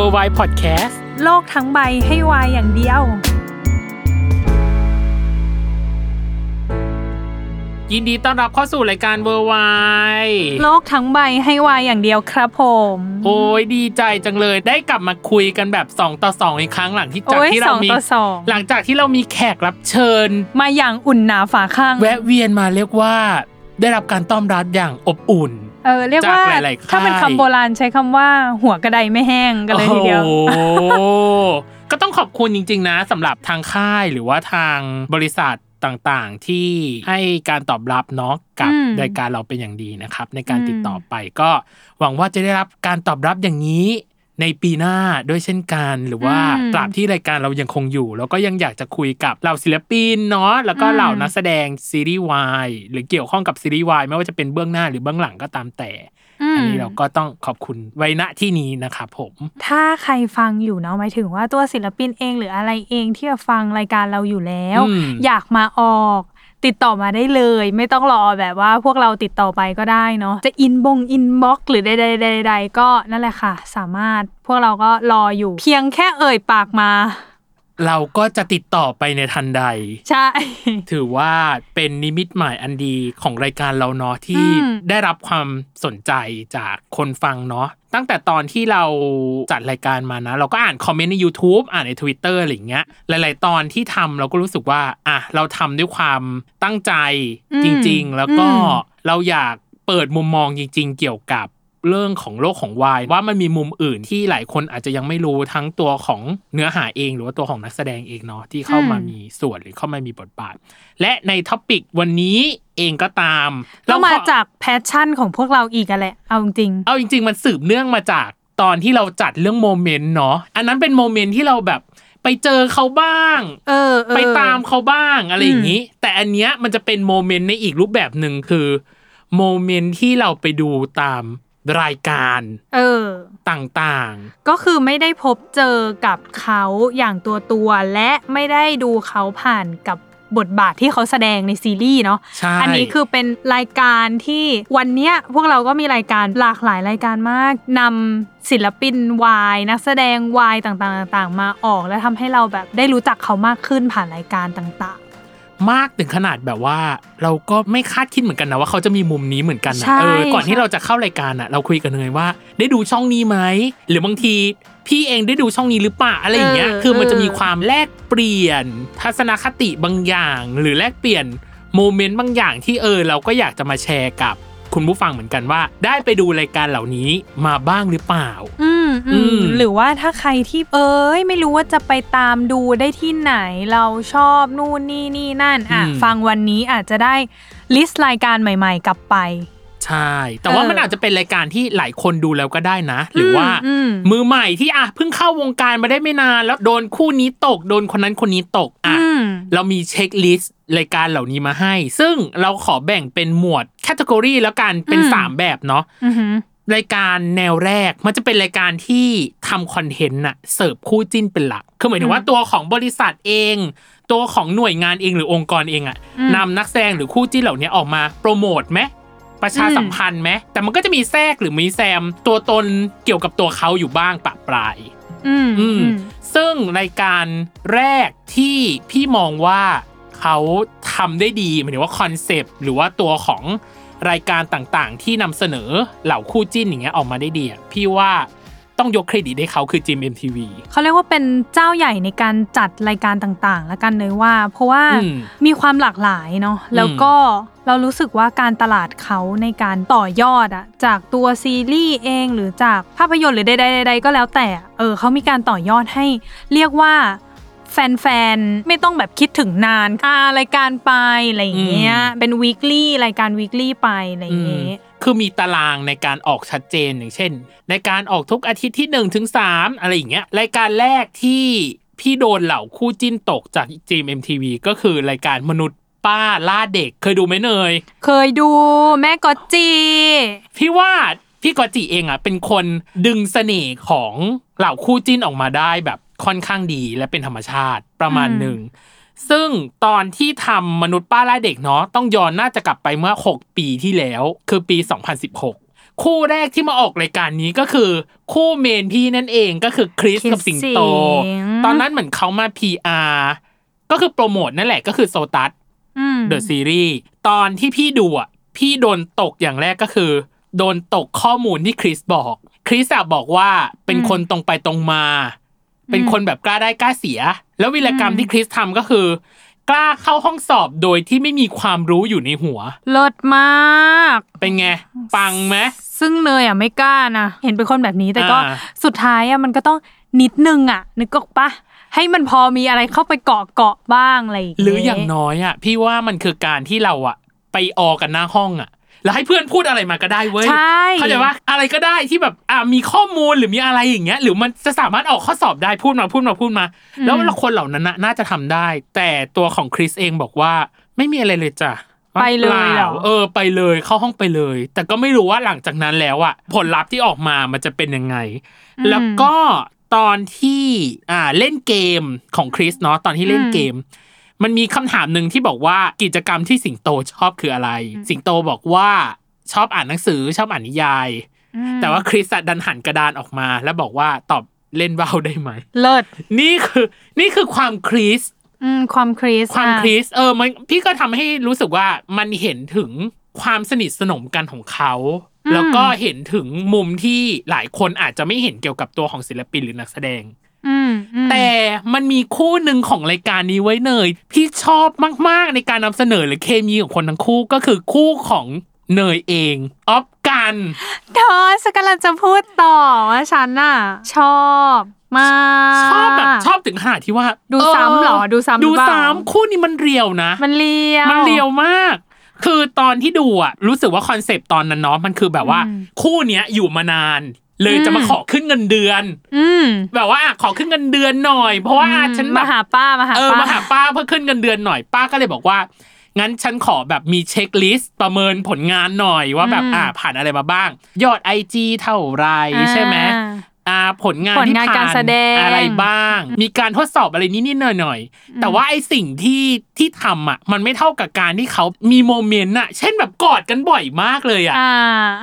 World Y พอดแคสต์โลกทั้งใบให้ Y อย่างเดียว ยินดีต้อนรับเข้าสู่รายการ World Y โลกทั้งใบให้ Y อย่างเดียวครับผม โอ้ยดีใจจังเลยได้กลับมาคุยกันแบบ 2 ต่อ 2 อีกครั้งหลังที่จากโอ้ยที่สเราองมี ต่อสองหลังจากที่เรามีแขกรับเชิญ มาอย่างอุ่นหนาฝาคั่ง แวะเวียนมาเรียกว่า ได้รับการต้อนรับอย่างอบอุ่น เออเรียกว่าจากหลายๆค่ายถ้าเป็นคำโบราณใช้คำว่าหัวกระไดไม่แห้งกันเลยทีเดียวโอ้โหก็ต้องขอบคุณจริง ๆ นะสำหรับทางค่ายหรือว่าทางบริษัทต่างๆ ที่ให้การตอบรับเนาะกับอืมรายการเราเป็นอย่างดีนะครับ ในการอืมติดต่อไปก็หวังว่าจะได้รับการตอบรับอย่างนี้ ในปีหน้าด้วยเช่นกันหรือว่าตราบที่รายการเรายังคงอยู่ แล้วก็ยังอยากจะคุยกับเหล่าศิลปินเนาะแล้วก็เหล่านักแสดงซีรีส์วายหรือเกี่ยวข้องกับซีรีส์วายไม่ว่าจะเป็นเบื้องหน้าหรือเบื้องหลังก็ตามแต่มอันนี้เราก็ต้องขอบคุณไว้ณที่นี้นะครับผม ถ้าใครฟังอยู่เนาะหมายถึงว่าตัวศิลปินเองหรืออะไรเองที่จะฟังรายการเราอยู่แล้วอืมอยากมาออก ติดต่อมาได้เลย ไม่ต้องรอแบบว่าพวกเราติดต่อไปก็ได้เนาะจะอินบงอินบ็อกหรือใดๆๆก็นั่นแหละค่ะ สามารถพวกเราก็รออยู่ เพียงแค่เอ่ยปากมา เราก็จะติดต่อไปในทันใด ใช่ ถือว่าเป็นนิมิตหมายอันดีของรายการเราเนาะที่อืมได้รับความสนใจจากคนฟังเนาะตั้งแต่ตอนที่เราจัดรายการมานะ เราก็อ่านคอมเมนต์ใน YouTube อ่านใน Twitter อะไรอย่างเงี้ย หลาย ๆ ตอนที่ทำเราก็รู้สึกว่าอะเราทำด้วยความตั้งใจจริง ๆ แล้วก็เราอยากเปิดมุมมองจริง ๆ เกี่ยวกับ เรื่องของโลกของวายว่ามันมีมุมอื่นที่หลายคนอาจจะยังไม่รู้ทั้งตัวของเนื้อหาเอง หรือว่าตัวของนักแสดงเองเนาะที่เข้ามาอืมมีส่วนหรือเข้ามามีบทบาท และใน topic วันนี้เองก็ตามก็มาเรขอจาก passion ของพวกเราอีกอะแหละเอาจริงเอาจริง ๆ มันสืบเนื่องมาจากตอนที่เราจัดเรื่อง moment เนาะอันนั้นเป็น moment ที่เราแบบไปเจอเขาบ้าง เออเออไปตามเขาบ้างอะไรอย่างนี้ แต่อันเนี้ยมันจะเป็น moment ในอีกรูปแบบหนึ่งคือ moment ที่เราไปดูตาม รายการ เออ ต่างก็คือไม่ได้พบเจอกับเขาอย่างตัวตัวๆและไม่ได้ดูเขาผ่านกับบทบาทที่เขาแสดงในซีรีส์เนาะๆใช่อันนี้คือเป็นรายการที่วันเนี้ยพวกเราก็มีรายการหลากหลายรายการมากนำศิลปินวายนักแสดงวายต่างๆต่างๆมาออก และทำให้เราแบบได้รู้จักเขามากขึ้นผ่านรายการต่าง มากถึงขนาดแบบว่า เราก็ไม่คาดคิดเหมือนกันนะว่าเขาจะมีมุมนี้เหมือนกันนะใช่เออก่อนใช่ที่เราจะเข้ารายการอะ เราคุยกันเลยว่า ได้ดูช่องนี้ไหมหรือบางทีพี่เองได้ดูช่องนี้หรือเปล่าอะไรอย่างเงี้ยคือมันจะมีความแลกเปลี่ยน ทัศนคติบางอย่าง หรือแลกเปลี่ยนโมเมนต์บางอย่างที่เออ เราก็อยากจะมาแชร์กับคุณผู้ฟังเหมือนกันว่า ได้ไปดูรายการเหล่านี้มาบ้างหรือเปล่าๆอืมอือืมม หรือว่าถ้าใครที่เอ้ยไม่รู้ว่าจะไปตามดูได้ที่ไหนเราชอบนู่นนี่นี่นั่นอะฟังวันนี้อาจจะได้list รายการใหม่ ๆ กลับไปใช่ แต่ว่าเออมันอาจจะเป็นรายการที่หลายคนดูแล้วก็ได้นะ หรือว่าอืมมือใหม่ที่อะเพิ่งเข้าวงการมาได้ไม่นาน แล้วโดนคู่นี้ตก โดนคนนั้นคนนี้ตกอะอืมเรามี checklist รายการเหล่านี้มาให้ ซึ่งเราขอแบ่งเป็นหมวด category แล้วกันเป็นอืม3แบบเนาะอือหือรายการแนวแรกมันจะเป็นรายการที่ทำคอนเทนต์น่ะเสิร์ฟคู่จิ้นเป็นหลัก คือหมายถึงว่าตัวของบริษัทเอง ตัวของหน่วยงานเองหรือองค์กรเองอะอืมนำนักแสดงหรือคู่จิ้นเหล่านี้ออกมาโปรโมทไหมประชาสัมพันธ์ไหมแต่มันก็จะมีแทรกหรือมีแซม ตัวตนเกี่ยวกับตัวเขาอยู่บ้างปะปลายอืมอือืมมซึ่งรายการแรกที่พี่มองว่าเขาทำได้ดีหมายถึงว่าคอนเซปต์หรือว่าตัวของ รายการต่างๆ ที่นำเสนอเหล่าคู่จิ้นอย่างเงี้ยออกมาได้ดีอะพี่ว่าต้องยกเครดิตให้เขาคือจิม MTV เขาเรียกว่าเป็นเจ้าใหญ่ในการจัดรายการต่างๆ แล้วกันเลยว่า เพราะว่าอืมมีความหลากหลายเนาะแล้วก็เรารู้สึกว่าการตลาดเขาในการต่อยอดอะจากตัวซีรีส์เองหรือจากภาพยนตร์หรือใดๆๆก็แล้วแต่อะเออเขามีการต่อยอดให้เรียกว่า แฟนๆ ไม่ต้องแบบคิดถึงนานอ่ารายการไปอะไรอย่างเงี้ยเป็นวีคลี่รายการวีคลี่ไปอะไรอย่างเงี้ยคือมีตารางในการออกชัดเจนอย่างเช่นในการออกทุกอาทิตย์ที่1นถึงสอะไรอย่างเงี้ยรายการแรกที่พี่โดนเหล่าคู่จิ้นตกจากจีม MTV ก็คือรายการมนุษย์ป้าล่าเด็กเคยดูไหมเนย เคยดูแม่กอตจีพี่ว่าพี่กอจิเองอะเป็นคนดึงเสน่ห์ของเหล่าคู่จิ้นออกมาได้แบบ ค่อนข้างดีและเป็นธรรมชาติประมาณหนึ่งซึ่งตอนที่ทำมนุษย์ป้าล่าเด็กเนาะต้องย้อนน่าจะกลับไปเมื่อ 6 ปีที่แล้ว คือปี 2016 คู่แรกที่มาออกรายการนี้ก็คือ คู่เมนพี่นั่นเองก็คือคริสคริสกับสิงโตสิงตอนนั้นเหมือนเขามา PR ก็คือโปรโมทนั่นแหละก็คือโซตัสอืมเดอะซีรีส์ตอนที่พี่ดูอะพี่โดนตกอย่างแรกก็คือ โดนตกข้อมูลที่คริสบอก คริสอะบอกว่าเป็นคนตรงไปตรงมา เป็นคนแบบกล้าได้กล้าเสีย แล้ววิรกรรมที่คริสทำก็คือ กล้าเข้าห้องสอบโดยที่ไม่มีความรู้อยู่ในหัวเลิศมาก เป็นไงปังไหมซึ่งเนยอะไม่กล้านะเห็นเป็นคนแบบนี้แต่ก็อ่าสุดท้ายอะมันก็ต้องนิดนึงอะ นึกออกปะให้มันพอมีอะไรเข้าไปเกาะเกาะบ้างอะไรอย่างหเงี้ยรืออย่างน้อยอะพี่ว่ามันคือการที่เราอะ ไปออกันหน้าห้องอะ แล้วให้เพื่อนพูดอะไรมาก็ได้เว้ยใช่เข้าใจว่าอะไรก็ได้ที่แบบอ่ามีข้อมูลหรือมีอะไรอย่างเงี้ย หรือมันจะสามารถออกข้อสอบได้พูดมาพูดมาพูดมา แล้วคนเหล่านั้นน่ะน่าจะทำได้ แต่ตัวของคริสเองบอกว่าไม่มีอะไรเลยจ้ะไปเลยเหรอเออไปเลยเข้าห้องไปเลย แต่ก็ไม่รู้ว่าหลังจากนั้นแล้วอะผลลัพธ์ที่ออกมามันจะเป็นยังไง แล้วก็ตอนที่อ่าเล่นเกมของคริสเนาะตอนที่เล่นเกม มันมีคำถามหนึ่งที่บอกว่ากิจกรรมที่สิงโตชอบคืออะไร สิงโตบอกว่าชอบอ่านหนังสือชอบอ่านนิยายอืมแต่ว่าคริสอะดันหันกระดานออกมา แล้วบอกว่าตอบเล่นว่าวได้ไหม เลิศนี่คือ นี่คือความคริสอืมความคริสความอะคริสเออมันพี่ก็ทำให้รู้สึกว่ามันเห็นถึงความสนิทสนมกันของเขาแล้วก็เห็นถึงมุมที่หลายคนอาจจะไม่เห็นเกี่ยวกับตัวของศิลปินหรือนักแสดงอืมอืม แต่มันมีคู่หนึ่งของรายการนี้ไว้เนยพี่ชอบมาก ๆ ในการนำเสนอหรือเคมีของคนทั้งคู่ก็คือคู่ของเนยเองออฟกันเธอกำลังจะพูดต่อว่าฉันน่ะ ชอบมาก็ชอบแบบชอบถึงขนาดที่ว่า ดูซ้ำเหรอดูซ้ำหรือดูเปล่าซ้ำคู่นี้มัน real นะ มัน real มัน real มาก คือตอนที่ดูอะรู้สึกว่าคอนเซปต์ตอนนั้นเนาะมันคือแบบว่าอืมคู่เนี้ยอยู่มานาน เลยจะมาอืมขอขึ้นเงินเดือน อืมแบบว่าอะขอขึ้นเงินเดือนหน่อย เพราะว่าอะฉันแบมาหาป้ามาหาเออป้ามาหาป้าเพื่อขึ้นเงินเดือนหน่อยป้าก็เลยบอกว่างั้นฉันขอแบบมีเช็คลิสต์ประเมินผลงานหน่อยว่าแบบอืมอ่าผ่านอะไรมาบ้าง ยอดไอจีเท่าไหรใช่ไหมอ่าอ่า ผลงานผลที่งานผ่านการแสดงอะไรบ้าง มีการทดสอบอะไรนิดๆหน่อยๆแต่ว่าไอสิ่งที่ที่ทำอะ มันไม่เท่ากับการที่เขามีโมเมนต์อะ เช่นแบบกอดกันบ่อยมากเลยอะอ่า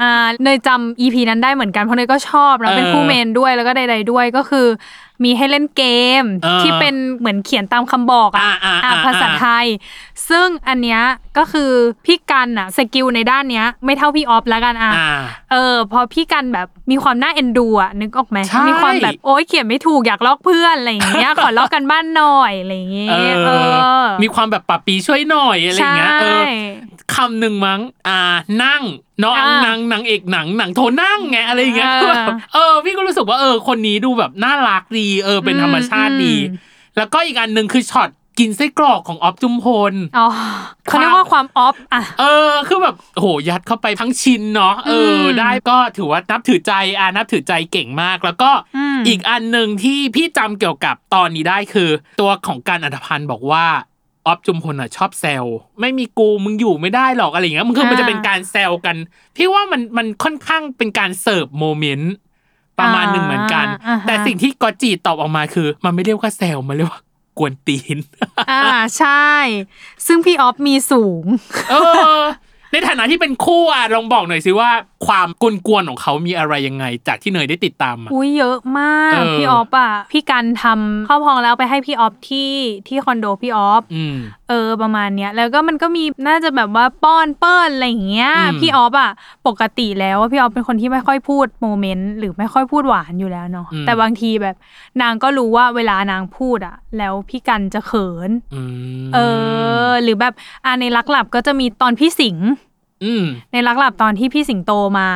อ่าเนยจำ EP นั้นได้เหมือนกันเพราะเนยก็ชอบแล้วเป็นเออคู่เมนด้วยแล้วก็ใดๆด้วยก็คือ มีให้เล่นเกมเออที่เป็นเหมือนเขียนตามคำบอกอะอ่าอ่าอ่าอ่าภาษาไทย ซึ่งอันเนี้ยก็คือพี่กันอะ skill ในด้านเนี้ย ไม่เท่าพี่ออฟแล้วกันอะอ่าเออพอพี่กันแบบมีความน่าเอ็นดูอะนึกออกไหมใช่มีความแบบโอ๊ยเขียนไม่ถูกอยากลอกเพื่อนอะไรอย่างเงี้ยขอลอกการบ้านหน่อยอะไรอย่างเงี้ยเอเอออมีความแบบปาปี๊ช่วยหน่อยอะไรอย่างเงี้ยเออใช่คำหนึ่งมั้งอ่านั่ง น้องอ่านางนางเอกหนังหนังโทนั่งไงอะไรอย่างเงี้ยเออแบบเออพี่ก็รู้สึกว่าเออคนนี้ดูแบบน่ารักดีเออเป็นธรรมชาติดีอืมแล้วก็อีกอันหนึ่งคือช็อตกินไส้กรอกของออฟจุมพลอ๋อเขาเรียกว่าความออฟอะ เออ คือแบบโอ้โหยัดเข้าไปทั้งชิ้นเนาะ เออมได้ก็ถือว่านับถือใจอ่านับถือใจเก่งมาก แล้วก็อืมอีกอันหนึ่งที่พี่จำเกี่ยวกับตอนนี้ได้คือ ตัวของการอัธพันธ์บอกว่า ออฟจุมพลอะชอบแซวไม่มีกูมึงอยู่ไม่ได้หรอกอะไรอย่างเงี้ยมันคือมันจะเป็นการแซวกันพี่ว่ามันมันค่อนข้างเป็นการเสิร์ฟโมเมนต์ประมาณหนึ่งเหมือนกันอ่าอ่าฮะแต่สิ่งที่กอตจีตอบออกมาคือ มันไม่เรียกว่าแซวมันเรียกว่ากวนตีน อ่าใช่ ซึ่งพี่ออฟมีสูง เออ ในฐานะที่เป็นคู่อะลองบอกหน่อยสิว่าความกวนๆของเขามีอะไรยังไง จากที่เนยได้ติดตามมาอุ้ยเยอะมากเออพี่ออฟอะพี่กันทำข้าวพองแล้วไปให้พี่ออฟที่ที่คอนโดพี่ออฟอืมเออประมาณเนี้ยแล้วก็มันก็มีน่าจะแบบว่าป้อนเปิ้ลอะไรอย่างเงี้ยอืมพี่ออฟอะปกติแล้วว่าพี่ออฟเป็นคนที่ไม่ค่อยพูดโมเมนต์หรือไม่ค่อยพูดหวานอยู่แล้วเนาะแต่บางทีแบบ นางก็รู้ว่าเวลานางพูดอะ แล้วพี่กันจะเขินอืมเออ หรือแบบอ่าในรักหลับก็จะมีตอนพี่สิงห์อืม ในรักหลับตอนที่พี่สิงโตมา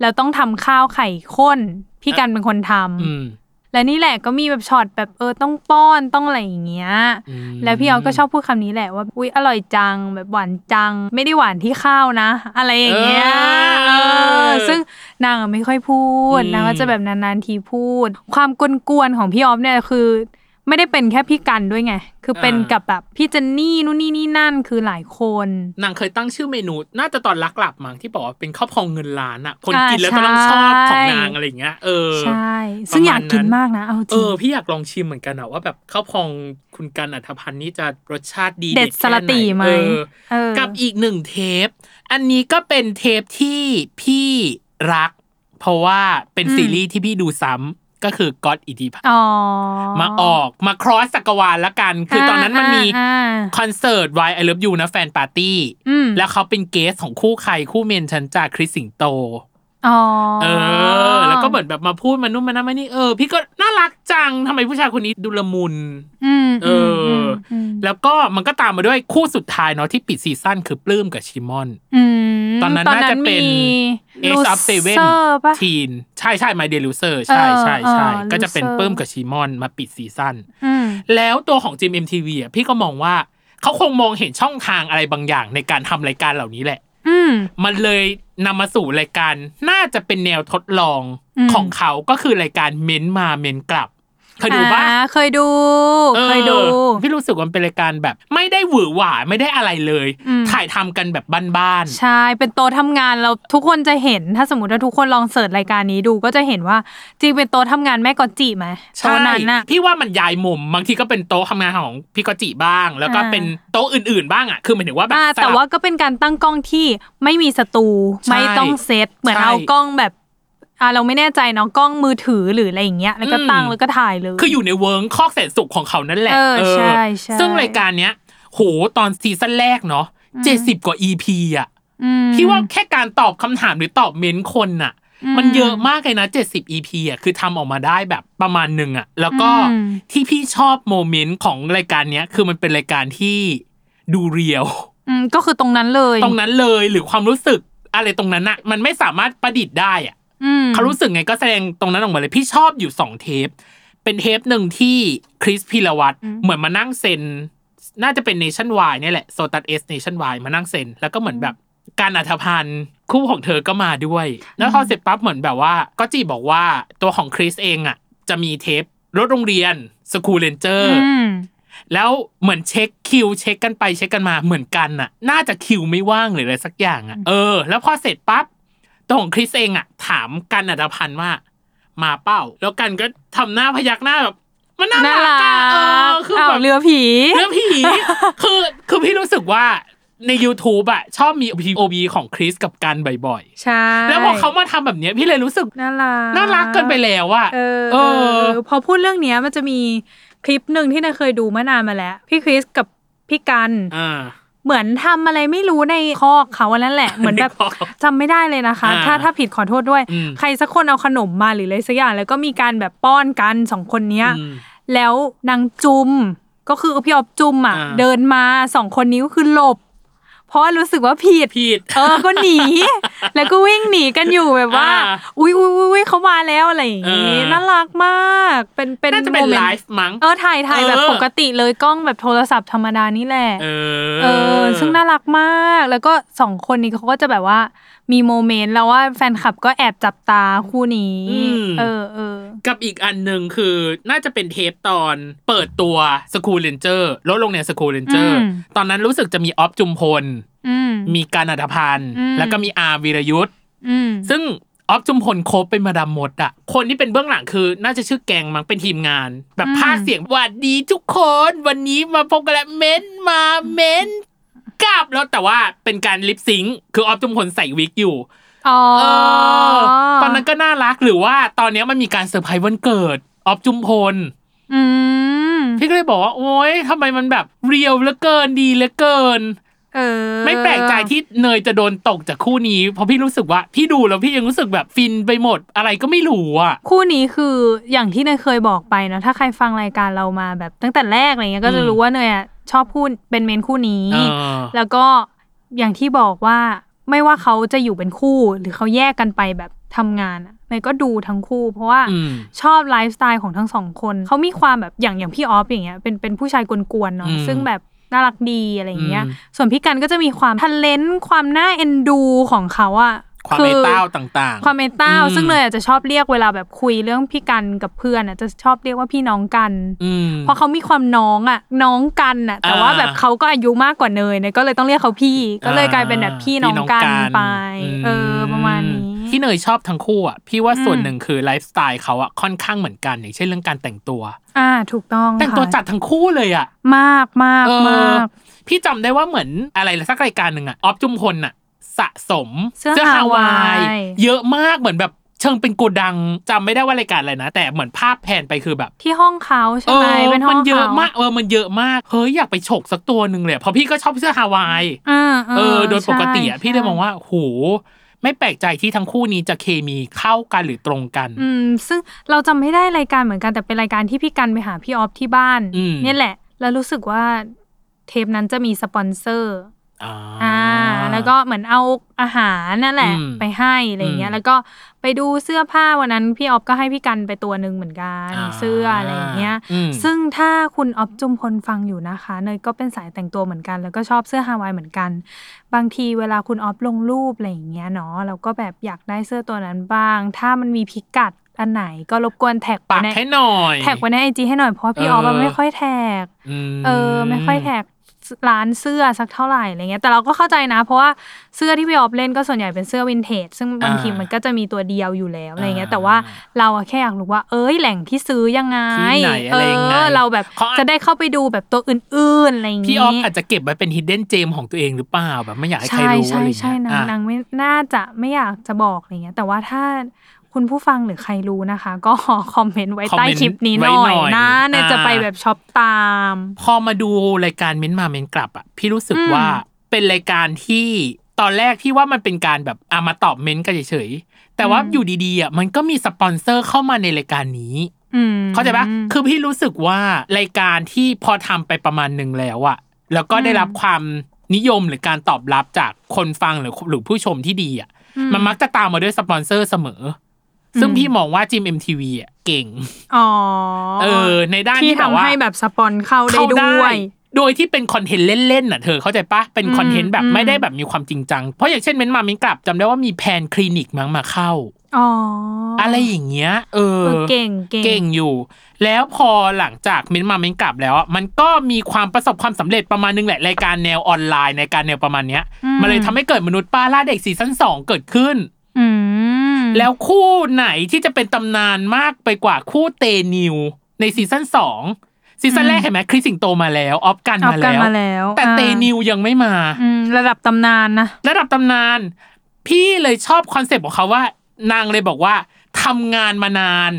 แล้วต้องทำข้าวไข่ข้น พี่กันเป็นคนทำอืมและนี่แหละก็มีแบบช็อตแบบเออต้องป้อนต้องอะไรอย่างเงี้ยอืมแล้วพี่ออฟก็ชอบพูดคำนี้แหละว่าอุ๊ยอร่อยจังแบบหวานจัง ไม่ได้หวานที่ข้าวนะ อะไรอย่างเงี้ยเออเออซึ่งนางอะไม่ค่อยพูดอืมนางก็จะแบบนานๆทีพูด ความกวนๆของพี่ออฟเนี่ยคือ ไม่ได้เป็นแค่พี่กันด้วยไง คือเป็นกับแบบพี่เจนนี่นู่นนี่นี่นั่นคือหลายคนนางเคยตั้งชื่อเมนู น่าจะตอนรักหลับมั้งที่บอกว่าเป็นข้าวพองเงินล้านอะคนอ่ากินแล้วต้องชอบของใช่นางอะไรอย่างเงี้ยเออใช่ซึ่งอยากกินประมาณนั้นมากนะเอาจเอริงอพี่อยากลองชิมเหมือนกันอะว่าแบบข้าวพองคุณกันอัธพันธ์นี่จะรสชาติดีเด็ดแค่สลัดตีไหมเออเออกับอีกหนึ่งเทป อันนี้ก็เป็นเทปที่พี่รัก เพราะว่าเป็นซีรีส์ที่พี่ดูซ้ำ ก็คือ God อิทธิพันธ์อ๋อมาออกมาครอสจักรวาลละกัน คือตอนนั้นมันมีอ่าคอนเสิร์ต Why I Love You นะแฟนปาร์ตี้อืมแล้วเขาเป็นเกสของคู่ใครคู่เมนฉันจากคริสสิงโตอ๋อเออ แล้วก็เหมือนแบบมาพูดมานุ่มมานั่นมานี่เออพี่ก็น่ารักจังทำไมผู้ชายคนนี้ดูละมุนอืมเอออมแล้วก็มันก็ตามมาด้วยคู่สุดท้ายเนาะที่ปิดซีซั่นคือปลื้มกับชิมอนอืมตอนนั้นน่าจะเป็น มี Ace of Seven Loser ปะ Teen ใช่ใช่ My Deluser ใช่ใช่ใช่เออเออก็จะเป็น Loser ปลื้มกับชิมอนมาปิดซีซั่นอืมแล้วตัวของจิม MTV อะพี่ก็มองว่าเขาคงมองเห็นช่องทางอะไรบางอย่างในการทำรายการเหล่านี้แหละอืมมันเลยนำมาสู่รายการน่าจะเป็นแนวทดลองอืมของเขาก็คือรายการเม้นมาเม้นกลับ เคยดูปะอ่าเคยดูออเคยดูพี่รู้สึกว่ามันเป็นรายการแบบ ไม่ได้หวือหวาไม่ได้อะไรเลยอืมถ่ายทำกันแบบบ้านใช่เป็นโต๊ะทำงานเราทุกคนจะเห็นถ้าสมมติว่าทุกคนลองเสิร์ชรายการนี้ดูก็จะเห็นว่าจริงเป็นโต๊ะทำงานแม่กอจิไหมๆใช่โต๊ะนั้นน่ะพี่ว่ามันย้ายมุมบางทีก็เป็นโต๊ะทำงานของพี่กอจิบ้าง แล้วก็อ่าเป็นโต๊ะอื่น ๆ บ้างอะคือหมายถึงว่าแบบอ่าสลับแต่ว่าก็เป็นการตั้งกล้องที่ไม่มีสตูใช่ไม่ต้องเซตเหมือนใช่เอากล้องแบบ อ่าเราไม่แน่ใจเนาะกล้องมือถือหรืออะไรอย่างเงี้ยแล้วก็อืมตั้งแล้วก็ถ่ายเลย คืออยู่ในเวิร์งคอกแสนสุขของเขานั่นแหละเออใช่ใช่ซึ่งรายการเนี้ย โหตอน season แรกเนาะเจ็ดสิบกว่า EP อะอืมพี่ว่าแค่การตอบคำถามหรือตอบเม้นต์คนน่ะอืมมันเยอะมากเลยนะเจ็ดสิบ EP อะคือทำออกมาได้แบบประมาณหนึ่งอะ แล้วก็อืมที่พี่ชอบ moment ของรายการเนี้ย คือมันเป็นรายการที่ดู realอืมก็คือตรงนั้นเลย ตรงนั้นเลยหรือความรู้สึกอะไรตรงนั้นอะมันไม่สามารถประดิษฐ์ได้อะอืม เขารู้สึกไงก็แสดงตรงนั้นออกมาเลย พี่ชอบอยู่สองเทป เป็นเทปหนึ่งที่คริสพีรวัสเหมือนมานั่งเซ็น น่าจะเป็น Nation Y เนี่ยแหละ SOTUS S Nation Y มานั่งเซ็น แล้วก็เหมือนแบบกัน อรรถพันธ์คู่ของเธอก็มาด้วย แล้วพอเสร็จปั๊บเหมือนแบบว่า ก็จีบอกว่าตัวของคริสเองอะ จะมีเทปรถโรงเรียน School Rangers อืมแล้วเหมือนเช็คคิวเช็คกันไปเช็คกันมาเหมือนกันน่ะ น่าจะคิวไม่ว่างหรืออะไรสักอย่างอะเออ แล้วพอเสร็จปั๊บ ตัวของคริสเองอะถามกันอรรถพันธ์ว่า มาเปล่า แล้วกันก็ทำหน้าพยักหน้าแบบมันน่าน่ารัรักกอะเออคืออ้าวแบบเรือผีเรื่องผีคือคือพี่รู้สึกว่าใน YouTube อะชอบมี POV ของคริสกับกันบ่อยใช่ๆแล้วพอเขามาทำแบบเนี้ยพี่เลยรู้สึกน่ารักน่ารักเกินไปแล้วอะเออเอเอออ พอพูดเรื่องเนี้ยมันจะมีคลิปหนึ่งที่นายเคยดูเมื่อนานมาแล้ว พี่คริสกับพี่กันอ่า เหมือนทำอะไรไม่รู้ในคอกเขาอันนั้นแหละ เหมือนแบบในคอกจำไม่ได้เลยนะคะอ่าถ้าถ้าผิดขอโทษด้วยอืมใครสักคนเอาขนมมาหรืออะไรสักอย่าง แล้วก็มีการแบบป้อนกันสองคนเนี้ยอืมแล้วนางจุมก็คือพี่ออบจุมอะอ่าเดินมาสองคนนี้ก็คือหลบเพ ราะว่ารู้สึกว่าผิดผิดเออก็หนี แล้วก็วิ่งหนีกันอยู่แบบว่าอ่าอุ้ยอุ้ยอุ๊ยอุ๊ยเขามาแล้วอะไรอย่างงี้เออน่ารักมาก เป็นเป็นน่าจะเป็นโมมไลนต์ฟ์มั้งเออถ่ายถ่ายแบบเออปกติเลยกล้องแบบโทรศัพท์ธรรมดานี่แหละเออเออซึ่งน่ารักมาก แล้วก็สองคนนี้เขาก็จะแบบว่า มีโมเมนต์แล้วว่าแฟนคลับก็แอบจับตาคู่นี้ เออเออกับอีกอันหนึ่งคือน่าจะเป็นเทปตอนเปิดตัวสคูลเลนเจอร์ลดลงในสคูลเลนเจอร์อืมตอนนั้นรู้สึกจะมีออฟจุมพลอืมมีกัน อรรถพันธ์อืมแล้วก็มีอาร์ม วีรยุทธอืมซึ่งออฟจุมพล cover เป็นมาดามมดอะคนที่เป็นเบื้องหลังคือน่าจะชื่อแกงมั้งเป็นทีมงาน แบบอืมพากย์เสียงหวัดดีทุกคน วันนี้มาพบกันแล้วเม้นมาเม้น กลับแล้วแต่ว่าเป็นการ lip sync คือออฟจุมพลใส่วิกอยู่อ๋อเออตอนนั้นก็น่ารักหรือว่าตอนเนี้ยมันมีการเซอร์ไพรส์วันเกิดออฟจุมพลอืมพี่ก็เลยบอกว่าโอ๊ยทำไมมันแบบเรียวเหลือเกินดีเหลือเกินเออ ไม่แปลกใจที่เนยจะโดนตกจากคู่นี้ เพราะพี่รู้สึกว่าพี่ดูแล้วพี่ยังรู้สึกแบบฟินไปหมด อะไรก็ไม่รู้อะ คู่นี้คืออย่างที่เนยเคยบอกไปเนาะถ้าใครฟังรายการเรามาแบบตั้งแต่แรกอะไรเงี้ยก็จะอืมรู้ว่าเนยอะชอบคู่เป็นเมนคู่นี้เออแล้วก็อย่างที่บอกว่าไม่ว่าเขาจะอยู่เป็นคู่หรือเขาแยกกันไปแบบทำงานอะเนยก็ดูทั้งคู่ เพราะว่าอืมชอบไลฟ์สไตล์ของทั้งสองคนเขามีความแบบอย่างอย่างพี่ออฟอย่างเงี้ยเป็นเป็นผู้ชายกวนๆเนาะอืมซึ่งแบบ น่ารักดีอะไรอย่างเงี้ยอืมส่วนพี่กันก็จะมีความทันเลนความน่าเอ็นดูของเขาอะความอเมตตาต่างๆ ความเมตตาอืมซึ่งเลยอาจจะชอบเรียกเวลาแบบคุยเรื่องพี่กันกับเพื่อนอะจะชอบเรียกว่าพี่น้องกันอืมเพราะเขามีความน้องอะ น้องกันอะ แต่ว่าอ่าแบบเขาก็อายุมากกว่าเนยเนี่ยก็เลยต้องเรียกเขาพี่ ก็เลยกลายเป็นแบบพี่น้องกันไปมเออประมาณนี้ ที่เนยชอบทั้งคู่อะพี่ว่าส่วนอืมหนึ่งคือไลฟ์สไตล์เขาอะค่อนข้างเหมือนกันอย่างเช่นเรื่องการแต่งตัว อ่า ถูกต้องแต่งตัวค่ะจัดทั้งคู่เลยอะ มากมากเออมากพี่จำได้ว่าเหมือนอะไรสักรายการหนึ่งอะออฟจุมพลอะสะสมเสื้อฮาวาย เยอะมากเหมือนแบบเชิงเป็นโกดังจำไม่ได้ว่ารายการอะไรนะ แต่เหมือนภาพแผนไปคือแบบ ที่ห้องเขาใช่เอไหมอเป็นห้มัอนงเยอะเขามากเออมันเยอะมากเฮ้ยอยากไปฉกสักตัวหนึ่งเลยอะเพราะพี่ก็ชอบเสื้อฮาวายอ่าเออโดยปกติอะใช่พี่เลยมองว่าโห ไม่แปลกใจที่ทั้งคู่นี้จะเคมีเข้ากันหรือตรงกัน อืม ซึ่งเราจำไม่ได้รายการเหมือนกันแต่เป็นรายการที่พี่กันไปหาพี่ออฟที่บ้าน อืม เนี่ยแหละ แล้วรู้สึกว่าเทปนั้นจะมีสปอนเซอร์ อ่าอ่า แล้วก็เหมือนเอาอาหารนั่นแหละอืมไปให้อะไรเงี้อืยมแล้วก็ไปดูเสื้อผ้าวันนั้นพี่ออฟก็ให้พี่กันไปตัวหนึ่งเหมือนกันอ่าเสื้ออะไรเงี้ยอืมซึ่งถ้าคุณออฟจุมพลฟังอยู่นะคะเนยก็เป็นสายแต่งตัวเหมือนกัน แล้วก็ชอบเสื้อฮาวายเหมือนกัน บางทีเวลาคุณออฟลงรูปอะไรอย่างเงี้ยเนาะเราก็แบบอยากได้เสื้อตัวนั้นบ้าง ถ้ามันมีพิกัดอันไหนก็รบกวนแท็กปักไว้ในให้หน่อย แท็กไว้ใน IG ให้หน่อยเพราะว่าพี่ออฟอะไม่ค่อยแท็กมเออ ไม่ค่อยแท็ก ร้านเสื้อสักเท่าไหร่อะไรเงี้ยแต่เราก็เข้าใจนะ เพราะว่าเสื้อที่พี่ออฟเล่นก็ส่วนใหญ่เป็นเสื้อวินเทจซึ่งบางทีอ่ามัมันก็จะมีตัวเดียวอยู่แล้วอะไรเงี้ยอ่าแต่ว่าเราอะแค่อยากรู้ว่า เอ้ยแหล่งที่ซื้อยังไงที่ไหนอะไรยังไงเออเราแบบเขาอาจจะได้เข้าไปดูแบบตัวอื่นๆอะไรอย่างพี่งี้ออฟอาจจะเก็บไว้เป็น hidden gem ของตัวเองหรือเปล่าแบบไม่อยากให้ใครใช่รู้ใช่อะไรใช่เงี้ยนางอะนางไม่น่าจะไม่อยากจะบอกอะไรเงี้ยแต่ว่าถ้า คุณผู้ฟังหรือใครรู้นะคะ ก็คอมเมนต์ไว้ใต้คลิปนี้หน่อยนะเนี่ยจะไปแบบ shop ตาม พอมาดูรายการเม้นมาเม้นกลับอะพี่รู้สึกอืมว่าเป็นรายการที่ตอนแรกพี่ว่ามันเป็นการแบบอามาตอบเม้นกันเฉยๆแต่ว่าอยู่ดีๆอะมันก็มีสปอนเซอร์เข้ามาในรายการนี้อืมเข้าใจปะคือพี่รู้สึกว่ารายการที่พอทำไปประมาณหนึ่งแล้วอะแล้วก็ได้รับความนิยมหรือการตอบรับจากคนฟังหรือหรือผู้ชมที่ดีอะมันมักจะตามมาด้วยสปอนเซอร์เสมอ ซึ่งพี่มองว่าจิม MTV อะเก่งอ๋อเออ ในด้านที่ที่แบบทำว่าให้แบบสปอนเข้าได้เข้าด้วยโดยที่เป็นคอนเทนต์เล่นๆน่ะเธอเข้าใจปะเป็นคอนเทนต์แบบอืมไม่ได้แบบมีความจริงจัง เพราะอย่างเช่นเม้นมาเม้นกลับจำได้ว่ามีแพนคลินิกมั้งมาเข้าอ๋ออะอะไรอย่างเงี้ย เออเออเก่งเก่งเก่งอยู่ แล้วพอหลังจากเม้นมาเม้นกลับแล้วอะมันก็มีความประสบความสำเร็จประมาณนึงแหละรายการแนวออนไลน์ในการแนวประมาณเนี้ยมันเลยทำให้เกิดมนุษย์ป้าล่าเด็กซีซั่นสองเกิดขึ้น อืม แล้วคู่ไหนที่จะเป็นตำนานมากไปกว่าคู่เตนิว ในซีซั่นสองซีซั่นแรกเห็นไหมคริสสิงโตมาแล้วออฟกันออฟมากันแล้วมาแล้ว แต่อ่าเตนิวยังไม่มาอืมระดับตำนานนะระดับตำนาน พี่เลยชอบคอนเซปต์ของเขาว่า นางเลยบอกว่าทำงานมานาน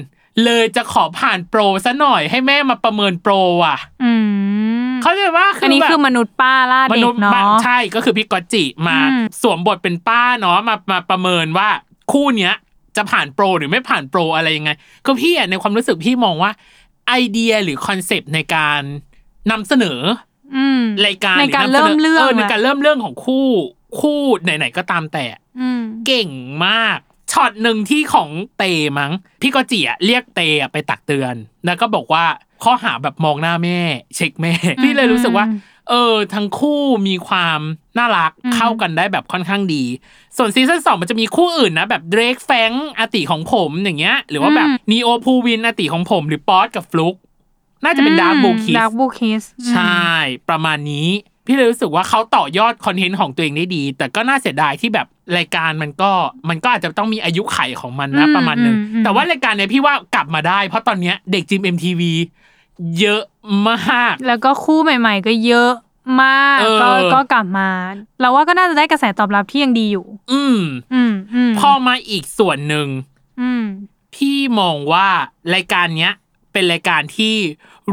เลยจะขอผ่านโปรซะหน่อยให้แม่มาประเมินโปรอะอืมเขาใจว่าอันนี้แบบคือมนุษย์ป้าล่ามเด็นุกษย์เนาะบ้ใช่ก็คือพี่กอตจิมาอืมสวมบทเป็นป้าเนาะมามาประเมินว่าคู่เนี้ย จะผ่านโปรหรือไม่ผ่านโปรอะไรยังไง ก็พี่อะในความรู้สึกพี่มองว่าไอเดียหรือคอนเซปต์ในการนำเสนออืมรายการในการนำสนเริ่มเรื่องในอะการเริ่มเรื่องของคู่คู่ไหนๆก็ตามแต่อืมเก่งมากช็อตหนึ่งที่ของเตมั้ง พี่ก็จีอะเรียกเตอะไปตักเตือน แล้วก็บอกว่าข้อหาแบบมองหน้าแม่ เช็คแม่ พี่เลยรู้สึกว่า เออ ทั้งคู่มีความน่ารักอืมเข้ากันได้แบบค่อนข้างดี ส่วนซีซั่นสองมันจะมีคู่อื่นนะ แบบเดรกแฟรงค์อาตี๋ของผมอย่างเงี้ย หรือว่าแบบนีโอภูวินทร์อาตี๋ของผม หรือป๊อตกับฟลุกน่าจะเป็น Dark Blue Kiss Dark Blue Kiss ใช่ ประมาณนี้ พี่เลยรู้สึกว่าเขาต่อยอดคอนเทนต์ของตัวเองได้ดี แต่ก็น่าเสียดายที่แบบรายการมันก็มันก็อาจจะต้องมีอายุขัยของมันนะประมาณหนึ่งแต่ว่ารายการเนี้ยพี่ว่ากลับมาได้ เพราะตอนเนี้ยเด็กจิม MTV เยอะมาก แล้วก็คู่ใหม่ ๆ ก็เยอะมากเออก็ก็กลับมา เราว่าก็น่าจะได้กระแสตอบรับที่ยังดีอยู่ อืม อืมอืมพอมาอีกส่วนหนึ่งอืมพี่มองว่ารายการเนี้ย เป็นรายการที่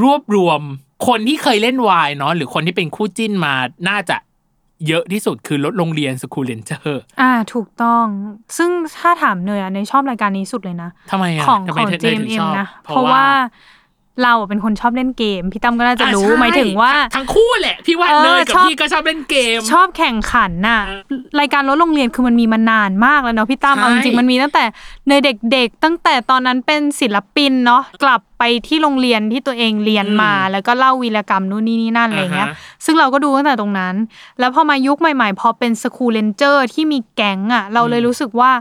รวบรวมคนที่เคยเล่นวายเนาะหรือคนที่เป็นคู่จิ้นมาน่าจะเยอะที่สุดคือลดโรงเรียนสคูลเลนเจอร์อ่า ถูกต้อง ซึ่งถ้าถามเนยอะเนยชอบรายการนี้สุดเลยนะทำไมอะของทำขไมองเธอเธอถึง JMM ชอบนะ เพราะว่า เราอะเป็นคนชอบเล่นเกม พี่ตั้มก็น่าจะอ่รู้ใช่หมายถึงว่า ทั้งคู่แหละ พี่ว่าเออเนยกับชอบพี่ก็ชอบเล่นเกม ชอบแข่งขันน่ะ รายการรถโรงเรียนคือมันมีมานานมากแล้วเนาะพี่ตั้มใช่เอาจริงๆมันมีตั้งแต่ในเด็ก ๆ ตั้งแต่ตอนนั้นเป็นศิลปินเนาะกลับไปที่โรงเรียนที่ตัวเองเรียนมา แล้วก็เล่าวีรกรรมนู่นนี่นี่นั่นอะไรเงี้ยอ่าฮะซึ่งเราก็ดูตั้งแต่ตรงนั้น แล้วพอมายุคใหม่ๆพอเป็น School Rangers ที่มีแก๊งอะ เราเลยรู้สึกว่า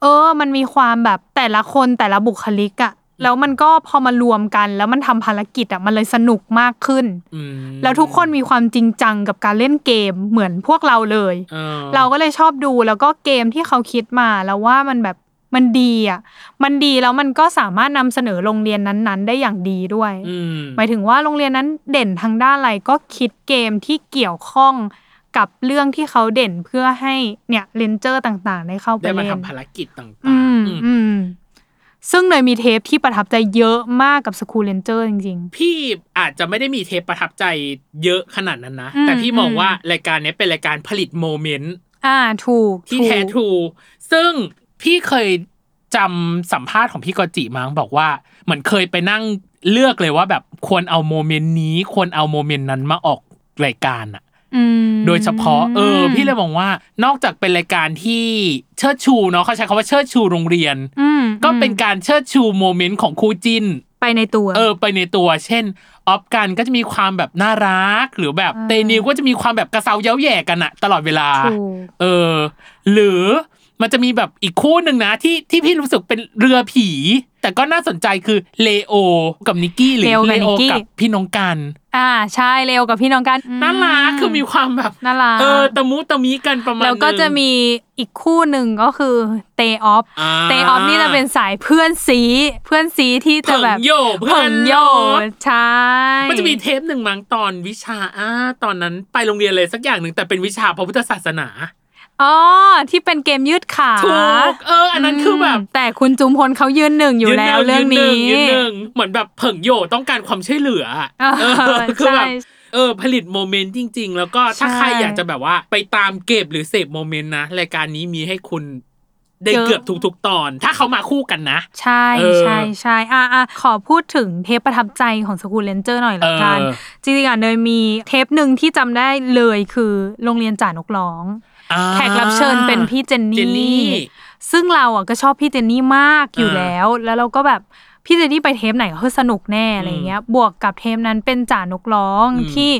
เออ มันมีความแบบแต่ละคนแต่ละบุคลิกอะ แล้วมันก็พอมารวมกัน แล้วมันทำภารกิจอะมันเลยสนุกมากขึ้นอืมแล้วทุกคนมีความจริงจังกับการเล่นเกมเหมือนพวกเราเลยออเราก็เลยชอบดูแล้วก็เกมที่เขาคิดมาแล้วว่ามันแบบมันดีอะ มันดีแล้วมันก็สามารถนำเสนอโรงเรียนนั้นๆ ได้อย่างดีด้วยอืมหมายถึงว่าโรงเรียนนั้นเด่นทางด้านอะไรก็คิดเกมที่เกี่ยวข้องกับเรื่องที่เขาเด่นเพื่อให้เนี่ย Ranger ต่างๆ ได้เข้าไปได้มาเล่นทำภารกิจต่างอืมๆอืมอืม ซึ่งเลยมีเทปที่ประทับใจเยอะมากกับ School Rangers จริง พี่อาจจะไม่ได้มีเทปประทับใจเยอะขนาดนั้นนะอืมแต่พี่มองอืมว่ารายการเนี้ยเป็นรายการผลิตโมเมนต์ๆ อ่าถูกที่ถูกแท้ทรูซึ่งพี่เคยจำสัมภาษณ์ของพี่กอตจิมั้งบอกว่า เหมือนเคยไปนั่งเลือกเลยว่าแบบควรเอาโมเมนต์นี้ ควรเอาโมเมนต์นั้นมาออกรายการอะอืม โดยเฉพาะ เออ พี่เลยมองว่านอกจากเป็นรายการที่เชิดชูเนาะเขาใช้คำว่าเชิดชูโรงเรียนอืมก็เป็นการเชิดชูโมเมนต์ของคู่จิ้นไปในตัว เออ ไปในตัว เช่น ออฟกันก็จะมีความแบบน่ารัก หรือแบบอ่าเตนิวก็จะมีความแบบกระเซาเย้าแย่กันอะตลอดเวลาถูกเออ หรือ มันจะมีแบบอีกคู่หนึ่งนะที่ที่พี่รู้สึกเป็นเรือผี แต่ก็น่าสนใจคือเลโอ กับนิกกี้หรือเลโอกับเลโอนิกกี้กับพี่น้องกันอ่าใช่เร็วกับพี่น้องกันน่ารักคือมีความแบบน่ารักเออตะมุตะมิกันประมาณแล้วก็นึงจะมีอีกคู่หนึ่งก็คือเตออฟอ่าเตออฟนี่จะเป็นสายเพื่อนซีเพื่อนซีที่จะแบบ朋友 เพื่อน 朋友 รถใช่มันจะมีเทปหนึ่งมั้งตอนวิชาอ่าตอนนั้นไปโรงเรียนเลยสักอย่างหนึ่งแต่เป็นวิชาพระพุทธศาสนา อ๋อที่เป็นเกมยืดขาถูกเออ อันนั้นคือแบบมแต่คุณจุมพลเขายืนหนึ่งอยู่แล้วยืเรื่องหนี้ยืนหนึ่งเหมือนแบบ 朋友 ต้องการความช่วยเหลืออะเออเออคือแบบใช่เออผลิตโมเมนต์จริง ๆ แล้วก็ถ้าใช่ใครอยากจะแบบว่าไปตามเก็บหรือเสพโมเมนต์นะรายการนี้มีให้คุณได้เยอะเกือบทุกๆตอน ถ้าเขามาคู่กันนะ ใช่เออใช่ใช่อะอะขอพูดถึงเทปประทับใจของสกูลเลนเจอร์หน่อยละกันเออจริงๆอะเนยมีเทปหนึ่งที่จำได้เลยคือโรงเรียนจ่านกร้องอ่า แขกรับเชิญเป็นพี่เจนเจนนี่นี่ ซึ่งเราอะก็ชอบพี่เจนนี่มากอยู่อ่าแล้ว แล้วเราก็แบบพี่เจนนี่ไปเทปไหนก็คือสนุกแน่อะไรเงี้ย บวกกับเทปนั้นเป็นจ่านกร้องอืมที่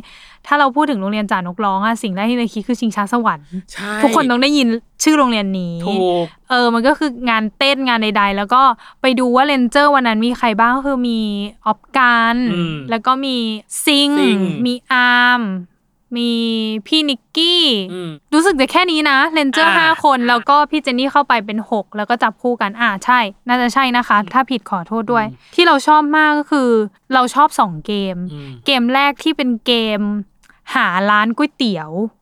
ถ้าเราพูดถึงโรงเรียนจ่านกร้องอะสิ่งแรกที่เราคิดคือชิงช้าสวรรค์ใช่ทุกคนต้องได้ยินชื่อโรงเรียนนี้ถูกเออมันก็คืองานเต้นงานใด ๆ แล้วก็ไปดูว่า Ranger วันนั้นมีใครบ้างก็คือมีออฟกันอืมแล้วก็มีซิงซิงมีอาร์ม มีพี่นิกกี้อืมรู้สึกจะแค่นี้นะ Ranger อ่าห้าคนแล้วก็พี่เจนนี่เข้าไปเป็นหกแล้วก็จับคู่กันอ่าใช่ น่าจะใช่นะคะ ถ้าผิดขอโทษด้วย ที่เราชอบมากก็คือเราชอบสองเกมอืมเกมแรกที่เป็นเกมหาร้านก๋วยเตี๋ยวอืม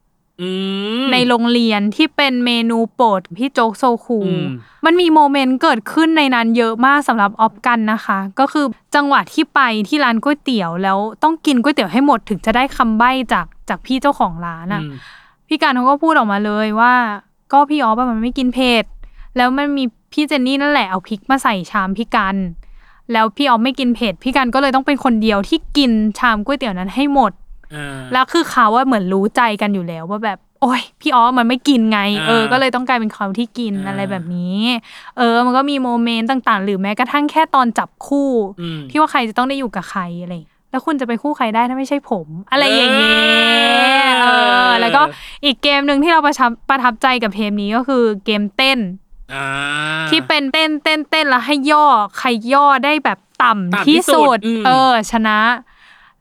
ในโรงเรียนที่เป็นเมนูโปรดพี่โจ๊กโซคูอืมมันมีโมเมนต์เกิดขึ้นในนั้นเยอะมากสำหรับออฟกันนะคะ ก็คือจังหวะที่ไปที่ร้านก๋วยเตี๋ยวแล้วต้องกินก๋วยเตี๋ยวให้หมดถึงจะได้คำใบ้จากจากพี่เจ้าของร้านอะอืมพี่การเขาก็พูดออกมาเลยว่า ก็พี่ออฟอะมันไม่กินเผ็ดแล้วมันมีพี่เจนนี่นั่นแหละเอาพริกมาใส่ชามพี่กัน แล้วพี่ออฟไม่กินเผ็ดพี่กันก็เลยต้องเป็นคนเดียวที่กินชามก๋วยเตี๋ยวนั้นให้หมดอ่า แล้วคือเขาว่าเหมือนรู้ใจกันอยู่แล้วว่าแบบ โอ้ยพี่ออฟมันไม่กินไงอ่าเออ ก็เลยต้องกลายเป็นเขาที่กินอ่าอะไรแบบนี้ เออ มันก็มีโมเมนต์ต่าง ๆ หรือแม้กระทั่งแค่ตอนจับคู่อืมที่ว่าใครจะต้องได้อยู่กับใครอะไรอย่างเงี้ยแล้วคุณจะไปคู่ใครได้ถ้าไม่ใช่ผม อะไรอย่างเงี้ยเออ แล้วก็อีกเกมหนึ่งที่เราประทับประทับใจกับเทปนี้ก็คือเกมเต้นอ่าที่เป็นเต้นเต้นเต้นแล้วให้ย่อใครย่อได้แบบต่ำต่ำที่ที่สุสุดดอืมเออ ชนะ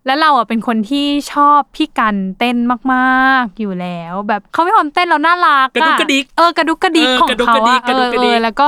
แล้วเราอะเป็นคนที่ชอบพี่กันเต้นมากๆอยู่แล้ว แบบเขาไม่ความเต้นเราน่ารักกระดุกกระดิกเออกระดุกกระดิกเออของกระดุกเขากระดิอะกกระดุกกระดิกเออเออแล้วก็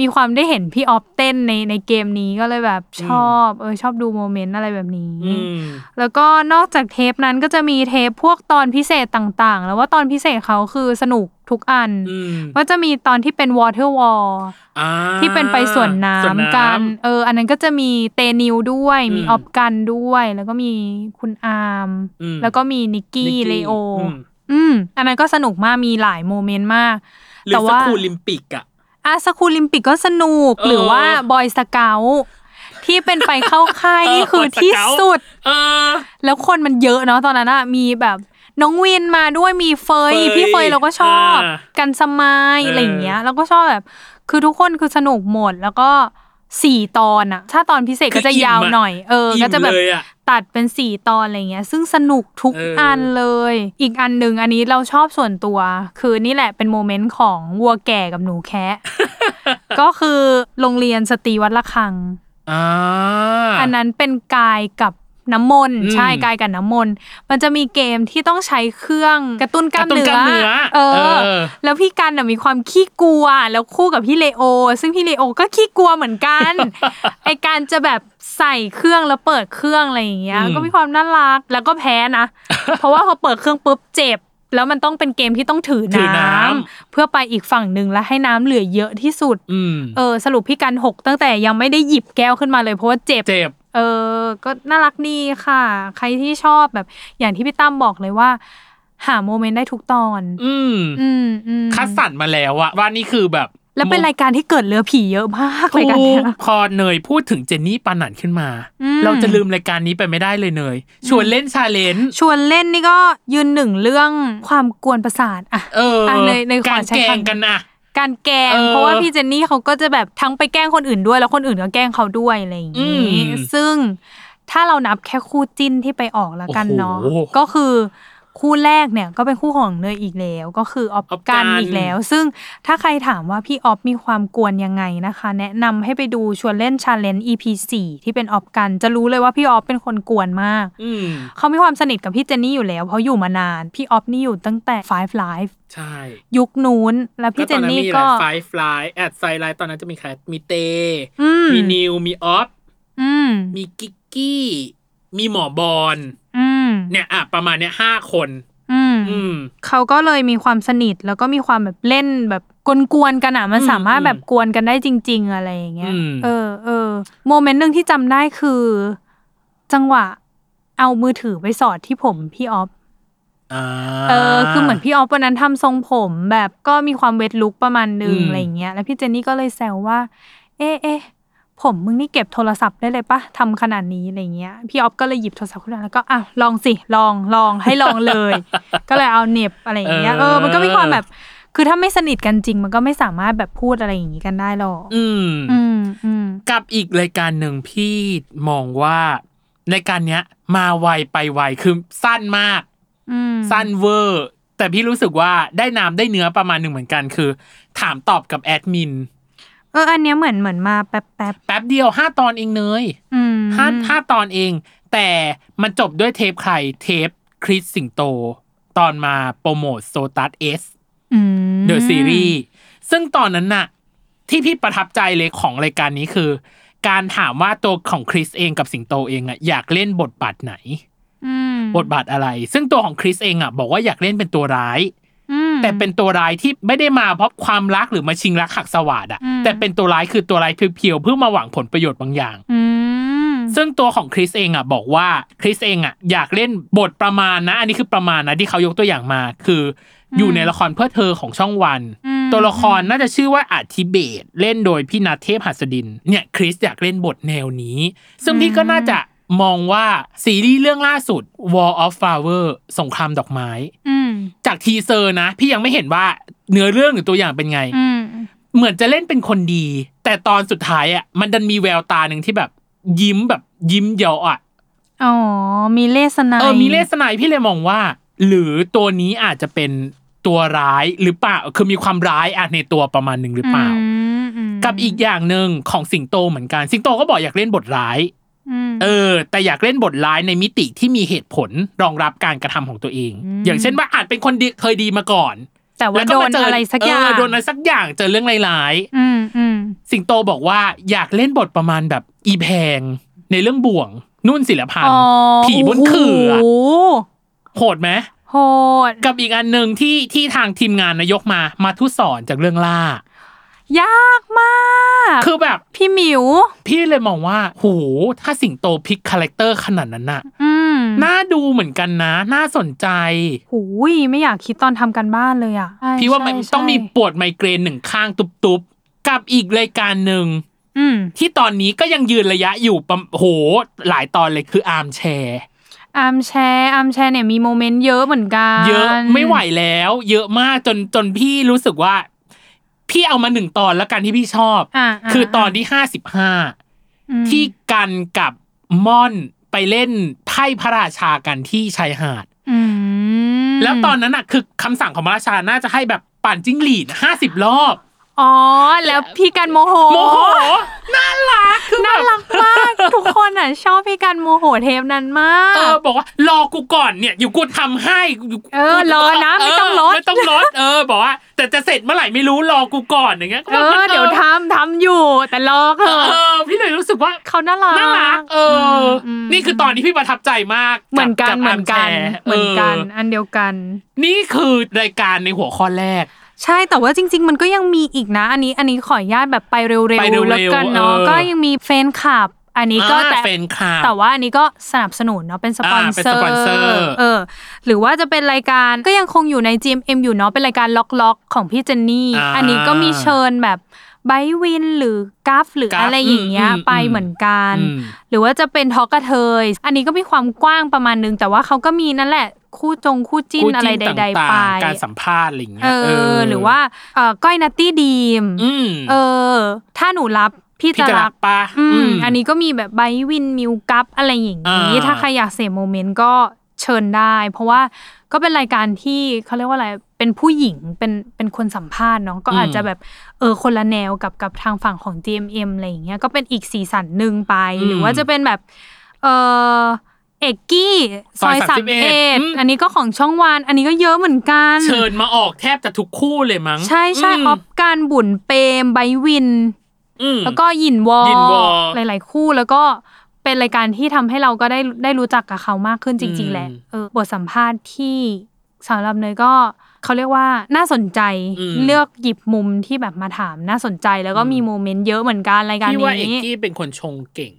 มีความได้เห็นพี่ออฟเต้นในในเกมนี้ก็เลยแบบชอบเออชอบดูโมเมนต์อะไรแบบนี้อืมแล้วก็นอกจากเทปนั้นก็จะมีเทปพวกตอนพิเศษต่างๆ แล้วว่าตอนพิเศษเขาคือสนุกทุกอันอืมก็จะมีตอนที่เป็น water world อ่าที่เป็นไปสวนน้สวนำกัน เออ อันนั้นก็จะมีเตนิวด้วย มีอืมออฟกันด้วย แล้วก็มีคุณอาร์มอืมแล้วก็มีนิกกี้นิกกี้เลโออืมอืมอันนั้นก็สนุกมากมีหลายโมเมนต์มากหรือแต่ว่า Schoolympic อะ อ่า Schoolympic ก็สนุกเออหรือว่า Boy Scout ที่เป็นไปเข้าค่ายเออนี่คือ Boy Scout ที่สุด เออ แล้วคนมันเยอะเนาะตอนนั้นอะมีแบบน้องวินมาด้วยมีเฟยเฟยพี่เฟยเราก็ชอบอ่ากันสมายเออออะไรอย่างเงี้ยเราก็ชอบแบบ คือทุกคนคือสนุกหมดแล้วก็ สี่ตอนอะถ้าตอนพิเศษก็จะยาวหน่อย เอออิ่มก็จะแบบเลยอะตัดเป็นสี่ตอนอะไรเงี้ย ซึ่งสนุกทุกเอออัอันเลย อีกอันหนึ่งอันนี้เราชอบส่วนตัว คือนี่แหละเป็นโมเมนต์ของวัวแก่กับหนูแคะ ก็คือโรงเรียนสตรีวัดละคังอ่าอันนั้นเป็นกายกับ น้ำมนต์อืมใช่กายกับน้ำมนต์มันจะมีเกมที่ต้องใช้เครื่องกระตุ้นกล้ามกระตุ้นเนื้กล้ามเนื้อเออเออ แล้วพี่กันน่ะมีความขี้กลัวแล้วคู่กับพี่เลโอ ซึ่งพี่เลโอก็ขี้กลัวเหมือนกันไอการจะแบบใส่เครื่องแล้วเปิดเครื่องอะไรอย่างเงี้ยอืมก็มีความน่ารักแล้วก็แพ้นะ เพราะว่าพอเปิดเครื่องปุ๊บเจ็บแล้วมันต้องเป็นเกมที่ต้องถือถือน้ำน้ำเพื่อไปอีกฝั่งหนึ่งแล้วให้น้ำเหลือเยอะที่สุดอืมเออสรุปพี่กันหกตั้งแต่ยังไม่ได้หยิบแก้วขึ้นมาเลยเพราะว่าเจ็บเจ็บ เออ ก็น่ารักดีค่ะ ใครที่ชอบแบบอย่างที่พี่ตั้มบอกเลยว่า หาโมเมนต์ได้ทุกตอน อืม อืมอืมคัดสรรมาแล้วอะว่านี่คือแบบ แล้วเป็นรายการที่เกิดเรือผีเยอะมากทุกรายการเนี้ย พอเนยพูดถึงเจนนี่ปานันขึ้นมา อืม เราจะลืมรายการนี้ไปไม่ได้เลยเนย ชวนเล่น Challenge ชวนเล่นนี่ก็ยืนหนึ่งเรื่องความกวนประสาทอะเอออะเนยเนยขอการใช้คำแกล้งกันนะ การแกล้งเออเพราะว่าพี่เจนนี่เขาก็จะแบบทั้งไปแกล้งคนอื่นด้วย แล้วคนอื่นก็แกล้งเขาด้วยอะไรอย่างนี้มซึ่งถ้าเรานับแค่คู่จิ้นที่ไปออกแล้วกันเนาะโอ้โห ก็คือ คู่แรกเนี่ยก็เป็นคู่ของเนยอีกแล้ว ก็คือออฟออฟกักันอีกแล้ว ซึ่งถ้าใครถามว่าพี่ออฟมีความกวนยังไงนะคะ แนะนำให้ไปดูชวนเล่น Challenge EP 4ที่เป็นออฟกัน จะรู้เลยว่าพี่ออฟเป็นคนกวนมากอืมเขามีความสนิทกับพี่เจนนี่อยู่แล้ว เพราะอยู่มานาน พี่ออฟนี่อยู่ตั้งแต่ Five Live ใช่ ยุคนู้น แล้วพี่เจนนี่ก็ไฟฟลายแอดไซไลท์ตอนนั้นจะมีใครมีเตอืมมีนิวมีออฟอืมมีกิกกี้มีหมอบอลอืม เนี่ยอะประมาณเนี้ยห้าคนอืมอืมเขาก็เลยมีความสนิทแล้วก็มีความแบบเล่นแบบกวนๆกันอะมันอืมสามารถอืมแบบกวนกันได้จริง ๆ อะไรอย่างเงี้ยอืมเออเออโมเมนต์หนึ่งที่จำได้คือ จังหวะ เอามือถือไปสอดที่ผมพี่ออฟอ่าเออ คือเหมือนพี่ออฟวันนั้นทำทรงผมแบบก็มีความเวทลุกประมาณนึงอืมอะไรอย่างเงี้ยแล้วพี่เจนนี่ก็เลยแซวว่า เอ๊ะเอ๊ะ ผมมึงนี่เก็บโทรศัพท์ได้เลยปะทำขนาดนี้อะไรเงี้ย พี่ออฟก็เลยหยิบโทรศัพท์ขึ้นมาแล้วก็อะลองสิลองลองให้ลองเลย ก็เลยเอาเหน็บอะไรอย่างเงี้ยเออมันก็มีความแบบ คือถ้าไม่สนิทกันจริง มันก็ไม่สามารถแบบพูดอะไรอย่างงี้กันได้หรอกอืมอืมอืมกับอีกรายการหนึ่งพี่มองว่ารายการเนี้ย มาไวไปไวคือสั้นมากอืมสั้นเวอร์ แต่พี่รู้สึกว่าได้น้ำได้เนื้อประมาณหนึ่งเหมือนกันคือ ถามตอบกับแอดมิน เอออันเนี้ยเหมือนเหมือนมาแป๊บแป๊บแป๊บเดียวห้าตอนเองเนยอืมห้าห้าตอนเอง แต่มันจบด้วยเทปใครเทปคริสสิงโต ตอนมาโปรโมท SOTUS Sอืมเดอะซีรีส์ซึ่งตอนนั้นน่ะ ที่พี่ประทับใจเลยของรายการนี้คือ การถามว่าตัวของคริสเองกับสิงโตเองอะอยากเล่นบทบาทไหนอืมบทบาทอะไร ซึ่งตัวของคริสเองอะบอกว่าอยากเล่นเป็นตัวร้ายอืม แต่เป็นตัวร้ายที่ไม่ได้มาเพราะความรักหรือมาชิงรักหักสวัสดอะอืมแต่เป็นตัวร้ายคือตัวร้ายเพียวๆเพื่อมาหวังผลประโยชน์บางอย่างอืมซึ่งตัวของคริสเองอะบอกว่าคริสเองอะอยากเล่นบทประมาณนะ อันนี้คือประมาณนะที่เขายกตัวอย่างมา คืออยู่ในละครเพื่อเธอของช่องวันอืมตัวละครน่าจะชื่อว่าอาทิเบตเล่นโดยพี่นัทเทพหัสดินเนี่ยคริสอยากเล่นบทแนวนี้ ซึ่งพี่ก็น่าจะ มองว่าซีรีส์เรื่องล่าสุด War of Flower สงครามดอกไม้อืมจาก teaser นะ พี่ยังไม่เห็นว่าเนื้อเรื่องหรือตัวอย่างเป็นไงอืมเหมือนจะเล่นเป็นคนดี แต่ตอนสุดท้ายอะ มันดันมีแววตาหนึ่งที่แบบ ยิ้มแบบยิ้มเยาะอะอ๋อ มีเลสนายเออมีเลสไนพี่เลยมองว่า หรือตัวนี้อาจจะเป็นตัวร้ายหรือเปล่าคือมีความร้ายอะในตัวประมาณหนึ่งหรือเปล่าอืมอืมกับอีกอย่างหนึ่งของสิงโตเหมือนกัน สิงโตก็บอกอยากเล่นบทร้ายม เออ แต่อยากเล่นบทร้ายในมิติที่มีเหตุผลรองรับการกระทำของตัวเองอืมอย่างเช่นว่าอาจเป็นคนดีเคยดีมาก่อน แต่ว่าแล้วก็มโดนอะไรสักอย่างเโดนอะไรสักอย่างเจอเรื่องร้ายอืมอืมๆสิงโตบอกว่าอยากเล่นบทประมาณแบบอีแพง ในเรื่องบ่วง นุ่นศิรพันธ์อ๋อผีบนขื่อโอ้โหโหดไหมโหดกับอีกอันหนึ่งที่ที่ทางทีมงานนายกมามาทุสอนจากเรื่องล่า ยากมาก คือแบบ พี่หมิว พี่เลยมองว่าโหถ้าสิงโตพลิกคาแรคเตอร์ขนาดนั้นน่ะอืมน่าดูเหมือนกันนะ น่าสนใจหูยไม่อยากคิดตอนทำกันบ้านเลยอะใช่พี่ว่ามันใช่ต้องมีใช่ปวดไมเกรนหนึ่งข้างตุบๆ กับอีกรายการหนึ่งอืมที่ตอนนี้ก็ยังยืนระยะอยู่ประโหหลายตอนเลยคือ Armchair Armchair Armchair เนี่ยมีโมเมนต์เยอะเหมือนกัน เยอะไม่ไหวแล้ว เยอะมากจนจนพี่รู้สึกว่า พี่เอามาหนึ่งตอนแล้วกันที่พี่ชอบอ่าคือตอนที่ห้าสิบห้าที่กันกับม่อนไปเล่นไพ่พระราชากันที่ชายหาดอืมแล้วตอนนั้นน่ะคือคำสั่งของพระราชาน่าจะให้แบบปั่นจิ้งหรีดห้าสิบรอบ อ๋อ แล้วพี่กันโมโหโมโหน่ารักคือแบน่าบรักมาก ทุกคนอะ ชอบพี่กันโมโหเทปนั้นมาก เออบอกว่ารอกูก่อนเนี่ยอยู่กูทำให้เออรอนะไม่ต้องลดเไม่ต้องลดเออบอกว่า แต่จะเสร็จเมื่อไหร่ไม่รู้รอกูก่อนอย่างเงี้ยเออเดี๋ยวทำทำอยู่ แต่รอเถเออะอพี่เลยรู้สึกว่าเขาน่ารักน่ารักเอออมนี่คือตอนที่พี่ประทับใจมากเหมือนกันบเหมือนกันบ Armchair เหมือนกันเออันเดียวกันอนี่คือรายการในหัวข้อแรก ใช่แต่ว่าจริง ๆ มันก็ยังมีอีกนะ อันนี้อันนี้ขออนุญาตแบบไปเร็วไปเร็วๆๆแล้วกันเนาะเออ ก็ยังมีแฟนคลับ อันนี้ก็อ่าแต่แฟนคลับ แต่ว่าอันนี้ก็สนับสนุนเนาะเป็นสปอนเซอร์อ่าเป็นสปอนเซอร์ เออหรือว่าจะเป็นรายการก็ยังคงอยู่ใน GMM อยู่เนาะเป็นรายการล็อกล็อกๆของพี่เจนนี่ อ่าอันนี้ก็มีเชิญแบบไบร์ทวินหรือกัฟหรือกัฟอะไรอย่างเงี้ยอืมอืมไปเหมือนกัน อืมหรือว่าจะเป็น Talk กะเทย อันนี้ก็มีความกว้างประมาณนึง แต่ว่าเขาก็มีนั่นแหละ คู่จงคู่จิ้นคู่อะไรจิ้นใด ๆ ไปต่างๆการสัมภาษณ์อะไรอย่างเงี้ยเออหรือว่าเอ่อก้อยนัตตี้ดีมอืมเออ ถ้าหนูรับพี่พี่จะจะรัรักปะอืมอืมอันนี้ก็มีแบบไบร์ทวินมิวกัฟอะไรอย่างนี้อ่าถ้าใครอยากเสพโมเมนต์ก็เชิญได้ เพราะว่าก็เป็นรายการที่เขาเรียกว่าอะไรเป็นผู้หญิงเป็นเป็นคนสัมภาษณ์เนาะก็อาจจะแบบเออคนละแนวกับกับทางฝั่งของ GMM อะไรอย่างเงี้ยก็เป็นอีกสีสันหนึ่งไป หรือว่าจะเป็นแบบเออ เอกกี้ซอยซสาอยมเอ็ด31อันนี้ก็ของช่องวันอันนี้ก็เยอะเหมือนกัน เชิญมาออกแทบจะทุกคู่เลยมั้งใช่ใช่มออฟการบุญเปรมไบร์ทวิน อืม แล้วก็หยินวอหยินวอหลาย ๆ คู่แล้วก็เป็นรายการที่ทำให้เราก็ได้ได้รู้จักกับเขามากขึ้นจริงๆแหละอืมเออบทสัมภาษณ์ที่สำหรับเนยก็เขาเรียกว่าน่าสนใจอืม เลือกหยิบมุมที่แบบมาถามน่าสนใจแล้วก็มีโมเมนต์เยอะเหมือนกันรายการพี่ว่าเอกนี้ กี้เป็นคนชงเก่ง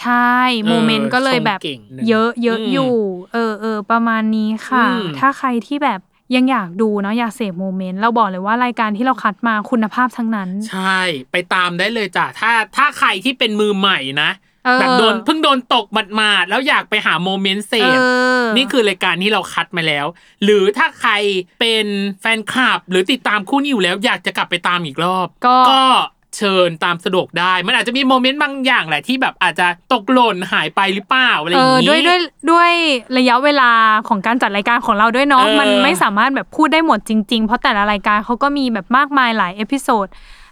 ใช่โมเมนต์ก็เลยแบบชงเก่งหนึ่งเยอะเยอะอืมอยู่ เออเออประมาณนี้ค่ะอืมถ้าใครที่แบบยังอยากดูเนาะอยากเสพโมเมนต์เราบอกเลยว่ารายการที่เราคัดมาคุณภาพทั้งนั้น ใช่ ไปตามได้เลยจ้ะถ้าถ้าใครที่เป็นมือใหม่นะเออแบบโดนเพิ่งโดนตกหมาดๆแล้วอยากไปหาโมเมนต์เสพเออนี่คือรายการที่เราคัดมาแล้ว หรือถ้าใครเป็นแฟนคลับ หรือติดตามคู่นี้อยู่แล้ว อยากจะกลับไปตามอีกรอบ ก็ เชิญตามสะดวกได้ มันอาจจะมีโมเมนต์บางอย่างแหละที่แบบอาจจะตกหล่นหายไปหรือเปล่าอะไรอย่างนี้เออด้วยด้วยด้วยระยะเวลาของการจัดรายการของเราด้วยเนาะเออมันไม่สามารถแบบพูดได้หมดจริง ๆ เพราะแต่ละรายการเขาก็มีแบบมากมายหลาย episode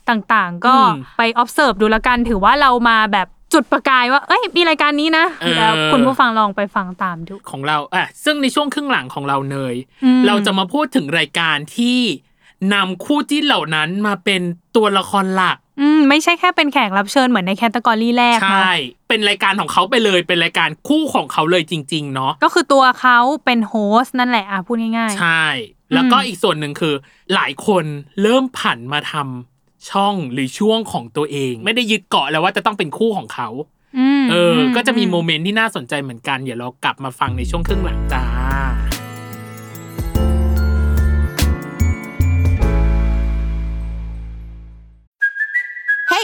ต่างๆ ก็ไป observe ดูแล้วกันถือว่าเรามาแบบจุดประกายว่า เอ้ย มีรายการนี้นะ แล้วคุณผู้ฟังลองไปฟังตามดู ของเราอะซึ่งในช่วงครึ่งหลังของเราเนยอืมเราจะมาพูดถึงรายการที่ นำคู่จิ้นเหล่านั้นมาเป็นตัวละครหลัก อืมไม่ใช่แค่เป็นแขกรับเชิญเหมือนใน category แรกใช่เนาะเป็นรายการของเขาไปเลย เป็นรายการคู่ของเขาเลยจริง ๆ เนาะก็คือตัวเขาเป็น host นั่นแหละอะพูดง่ายใช่ แล้วก็อืมอีกส่วนหนึ่งคือ หลายคนเริ่มผันมาทำช่องหรือช่วงของตัวเอง ไม่ได้ยึดเกาะแล้วว่าจะต้องเป็นคู่ของเขาๆอืมเอออมก็จะมีโมเมนต์ที่น่าสนใจเหมือนกัน เดี๋ยวเรากลับมาฟังในช่วงครึ่งหลังจ้า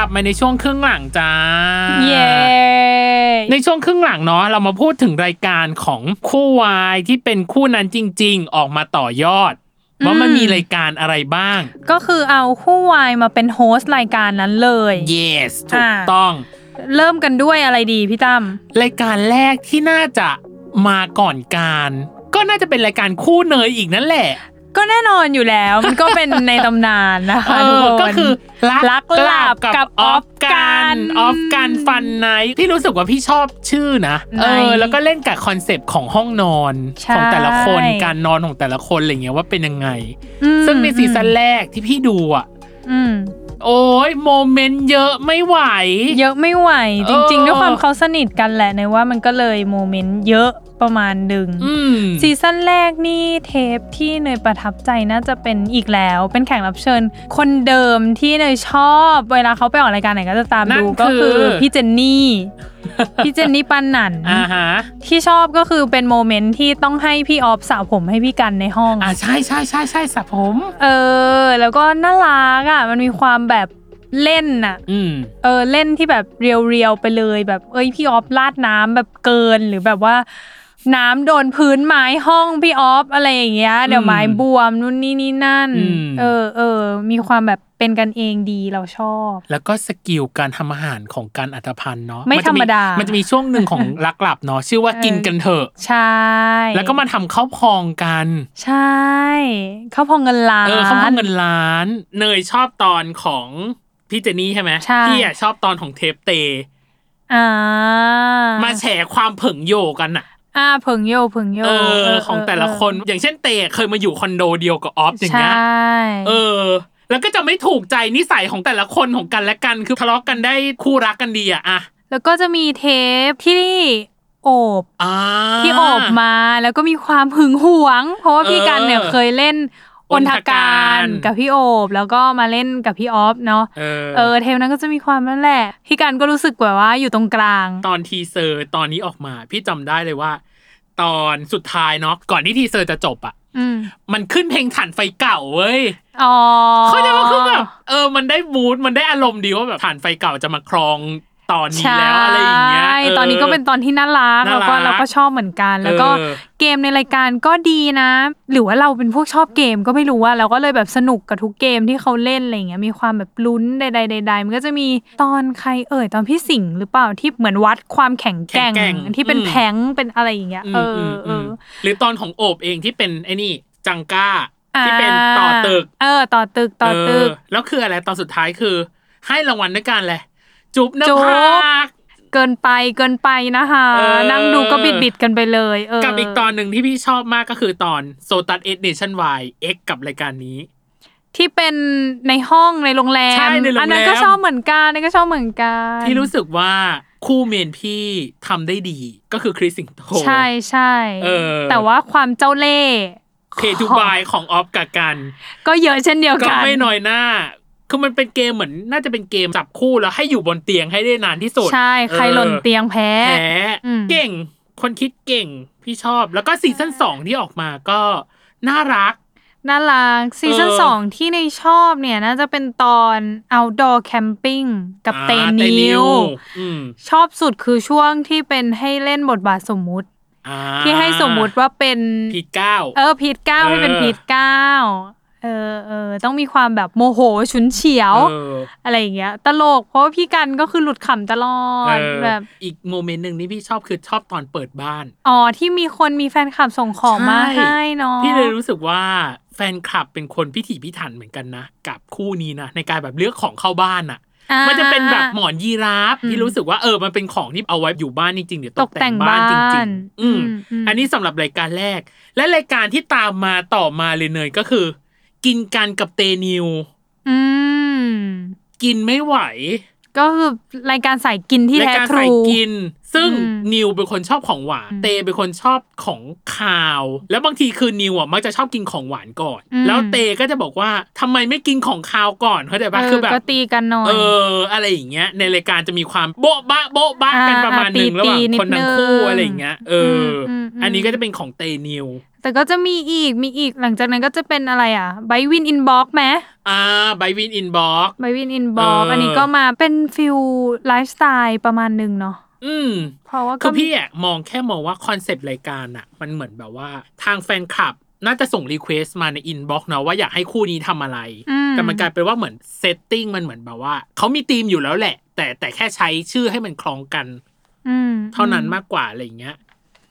กลับบมาในช่วงครึ่งหลังจ้า เย้ ในช่วงครึ่งหลังเนาะเรามาพูดถึงรายการของคู่วายที่เป็นคู่นั้นจริง ๆ ออกมาต่อยอดว่ามันมีรายการอะไรบ้าง ก็คือเอาคู่วายมาเป็นโฮสต์รายการนั้นเลย yes ถูกอ่าต้อง เริ่มกันด้วยอะไรดีพี่ตั้มรายการแรกที่น่าจะมาก่อนการ ก็น่าจะเป็นรายการคู่เนยอีกนั่นแหละ ก็แน่นอนอยู่แล้ว มันก็เป็นในตำนานนะคะเอทุกอคนก็คือรักรักหลับกับกับออออฟฟกักันนออฟกัน Fun Night พี่รู้สึกว่าพี่ชอบชื่อนะเออ Night แล้วก็เล่นกับคอนเซปต์ของห้องนอนใช่ของแต่ละคนการนอนของแต่ละคนอะไรเงี้ยว่าเป็นยังไงอืมซึ่งในซีซั่นแรกที่พี่ดูอะอืมโอ้ยโมเมนต์เยอะไม่ไหว เยอะไม่ไหว จริงเออๆด้วยความเขาสนิทกันแหละในว่ามันก็เลยโมเมนต์เยอะ ประมาณหนึ่งอืมซีซั่นแรกนี่เทปที่เนยประทับใจน่าจะเป็นอีกแล้ว เป็นแขกรับเชิญ คนเดิมที่เนยชอบ เวลาเขาไปออกรายการไหนก็จะตามนั่นดูก็คือคือพี่เจนนี่พี่เจนนี่ปาหนันอ่าฮะที่ชอบก็คือเป็นโมเมนต์ที่ต้องให้พี่ออฟสระผมให้พี่กันในห้องอ่าใช่ใช่ใช่ใช่สระผม เออ แล้วก็น่ารักอะมันมีความแบบเล่นอะอืมเออเล่นที่แบบ real ๆไปเลย แบบเอ้ยพี่ออฟราดน้ำแบบเกินหรือแบบว่า น้ำโดนพื้นไม้ห้องพี่ออฟอะไรอย่างเงี้ย เดี๋ยวไม้บวมนู่นนี่นี่นั่น อืม เออเออ มีความแบบเป็นกันเองดีเราชอบ แล้วก็สกิลการทำอาหารของการอัตพันธ์เนาะไม่นจะธรรมดามันจะมีช่วงหนึ่งของ รักหลับเนาะชื่อว่ากินกันเถอะ ใช่แล้วก็มาทำข้าวพองกันใช่เขาพองเงินล้าน เออข้าวพองเงินล้าน เนยชอบตอนของพี่เจนี่ใช่ไหมใช่ พี่อะชอบตอนของเทปเต อ่ามาแฉความเผิงโยกันอะ อ่าเพิงโยเพิงโยเออเของแต่ละคนอย่างเช่นเตเคยมาอยู่คอนโดเดียวกับออฟอย่างใช่เงี้ยเออ แล้วก็จะไม่ถูกใจนิสัยของแต่ละคนของกันและกันคือทะเลาะกันได้คู่รักกันดีอะอะแล้วก็จะมีเทปที่โอบอ่าที่โอบมาแล้วก็มีความหึงหวง เพราะว่าพี่กันเนี่ยเออเคยเล่น อนธการอนธการกับพี่โอบแล้วก็มาเล่นกับพี่ออฟเนาะเออเออเทปนั้นก็จะมีความนั่นแหละพี่กันก็รู้สึกแบบว่าอยู่ตรงกลาง ตอนทีเซอร์ตอนนี้ออกมา พี่จำได้เลยว่า ตอนสุดท้ายเนาะก่อนที่ทีเซอร์จะจบอะอืมมันขึ้นเพลงถ่านไฟเก่าเว้ยอ๋อเข้าใจปะว่าคือแบบเออ มันได้ mood มันได้อารมณ์ดีว่าแบบถ่านไฟเก่าจะมาครอง ตอนนี้ใช่แล้วอะไรอย่างเงี้ยเตอนนี้ก็เป็นตอนที่น่ารักน่าแล้วรักก็เราก็ชอบเหมือนกัน แล้วก็เออเกมในรายการก็ดีนะ หรือว่าเราเป็นพวกชอบเกมก็ไม่รู้ว่าเราก็เลยแบบสนุกกับทุกเกมที่เขาเล่นอะไรอย่างเงี้ยมีความแบบลุ้นใดๆใดๆมันก็จะมีตอนใครเอ่ยตอนพี่สิงห์หรือเปล่าที่เหมือนวัดความแข็งแกร่งแข็งแกร่งที่เป็นอืม plank เป็นอะไรอย่างเงี้ยอืมเอออืมเออือมหรือตอนของโอบเองที่เป็นไอ้นี่จังก้าที่เป็นต่อตึก เออ ต่อตึกต่อตึกเแล้วคืออะไรตอนสุดท้ายคือ ให้รางวัลด้วยกันเลย จุบหน้าจุ๊บผากเกินไปเกินไปนะคะเออนั่งดูก็บิดบิดๆกันไปเลยเออกับอีกตอนหนึ่งที่พี่ชอบมากก็คือตอนโซตัสเอ็ดเนชั่นวายเอ็กกับรายการนี้ ที่เป็นในห้องในโรงแรมใช่ในโรงแรมอันนั้นก็ชอบเหมือนกันอันนั้นก็ชอบเหมือนกันพี่รู้สึกว่าคู่เมนพี่ทำได้ดีก็คือคริสสิงโตใช่ใช่เออแต่ว่าความเจ้าเล่ห์เพทูบายของออฟกับกัน ก็เยอะเช่นเดียวก็กันไม่น้อยหน้า คือมันเป็นเกมเหมือนน่าจะเป็นเกมจับคู่แล้วให้อยู่บนเตียงให้ได้นานที่สุด ใช่ ใครออหล่นเตียงแพ้ แพ้อืมเก่ง คนคิดเก่ง พี่ชอบ แล้วก็ซีซั่นสองที่ออกมาก็น่ารัก น่ารัก ซีซั่นเออสองที่ในชอบเนี่ยน่าจะเป็นตอน outdoor camping กับอ่าเตนิวอืมชอบสุดคือช่วงที่เป็นให้เล่นบทบาทสมมุติอ่าที่ให้สมมุติว่าเป็นพีทเก้าเออพีทเก้าให้เป็นเออพีทเก้า เออเออต้องมีความแบบโมโหฉุนเฉียวเอออะไรอย่างเงี้ย ตลกเพราะว่าพี่กันก็คือหลุดขำตลอดเออแบบอีกโมเมนต์หนึ่งที่พี่ชอบคือชอบตอนเปิดบ้านอ๋อที่มีคนมีแฟนคลับส่งของมาใช่ให้เนาะพี่เลยรู้สึกว่าแฟนคลับเป็นคนพิถีพิถันเหมือนกันนะ กับคู่นี้นะในการแบบเลือกของเข้าบ้านอะอ่ามันจะเป็นแบบหมอนยีราฟอืมที่รู้สึกว่าเออมันเป็นของที่เอาไว้อยู่บ้านจริงๆหรือตตกกแต่แต่งงบ้านจบ้านริงๆอืมอืมอืมอันนี้สำหรับรายการแรก และรายการที่ตามมาต่อมาเลยเนยก็คือ กินกันกับเตนิว อืม กินไม่ไหว ก็คือรายการสายกินที่รายแท้การทรูใส่กิน ซึ่งอืมนิวเป็นคนชอบของหวาน เตเป็นคนชอบของคาว แล้วบางทีคือนิวอะมักจะชอบกินของหวานก่อนอืมแล้วเตก็จะบอกว่าทำไมไม่กินของคาวก่อนเข้าใจปะเออคือแบบก็ตีกันหน่อยเอออะไรอย่างเงี้ยในรายการจะมีความโบ๊ะบะโบ๊ะบะอ่ากันประมาณหนึ่งอ่าระหว่างปีๆนิดคนทั้งคู่นึงอะไรอย่างเงี้ยเอออมอืมอืมอันนี้ก็จะเป็นของเตนิวแต่ก็จะมีอีกมีอีกหลังจากนั้นก็จะเป็นอะไรอะไบร์ทวิน Inbox ไหมอ่าไบร์ทวิน Inbox ไบร์ทวิน Inbox เอออัอันนี้ก็มาเป็น feel ไลฟ์สไตล์ประมาณหนึ่งเนาะ อืมเพราะว่าก็คือพี่อะมองแค่มองว่าคอนเซปต์รายการอะมันเหมือนแบบว่าทางแฟนคลับน่าจะส่ง request มาใน inbox เนาะว่าอยากให้คู่นี้ทำอะไรอืมแต่มันกลายเป็นว่าเหมือน setting มันเหมือนแบบว่าเขามีธีมอยู่แล้วแหละ แต่แต่แค่ใช้ชื่อให้มันคล้องกันอืมเท่านั้นมากกว่าอะไรอย่างเงี้ย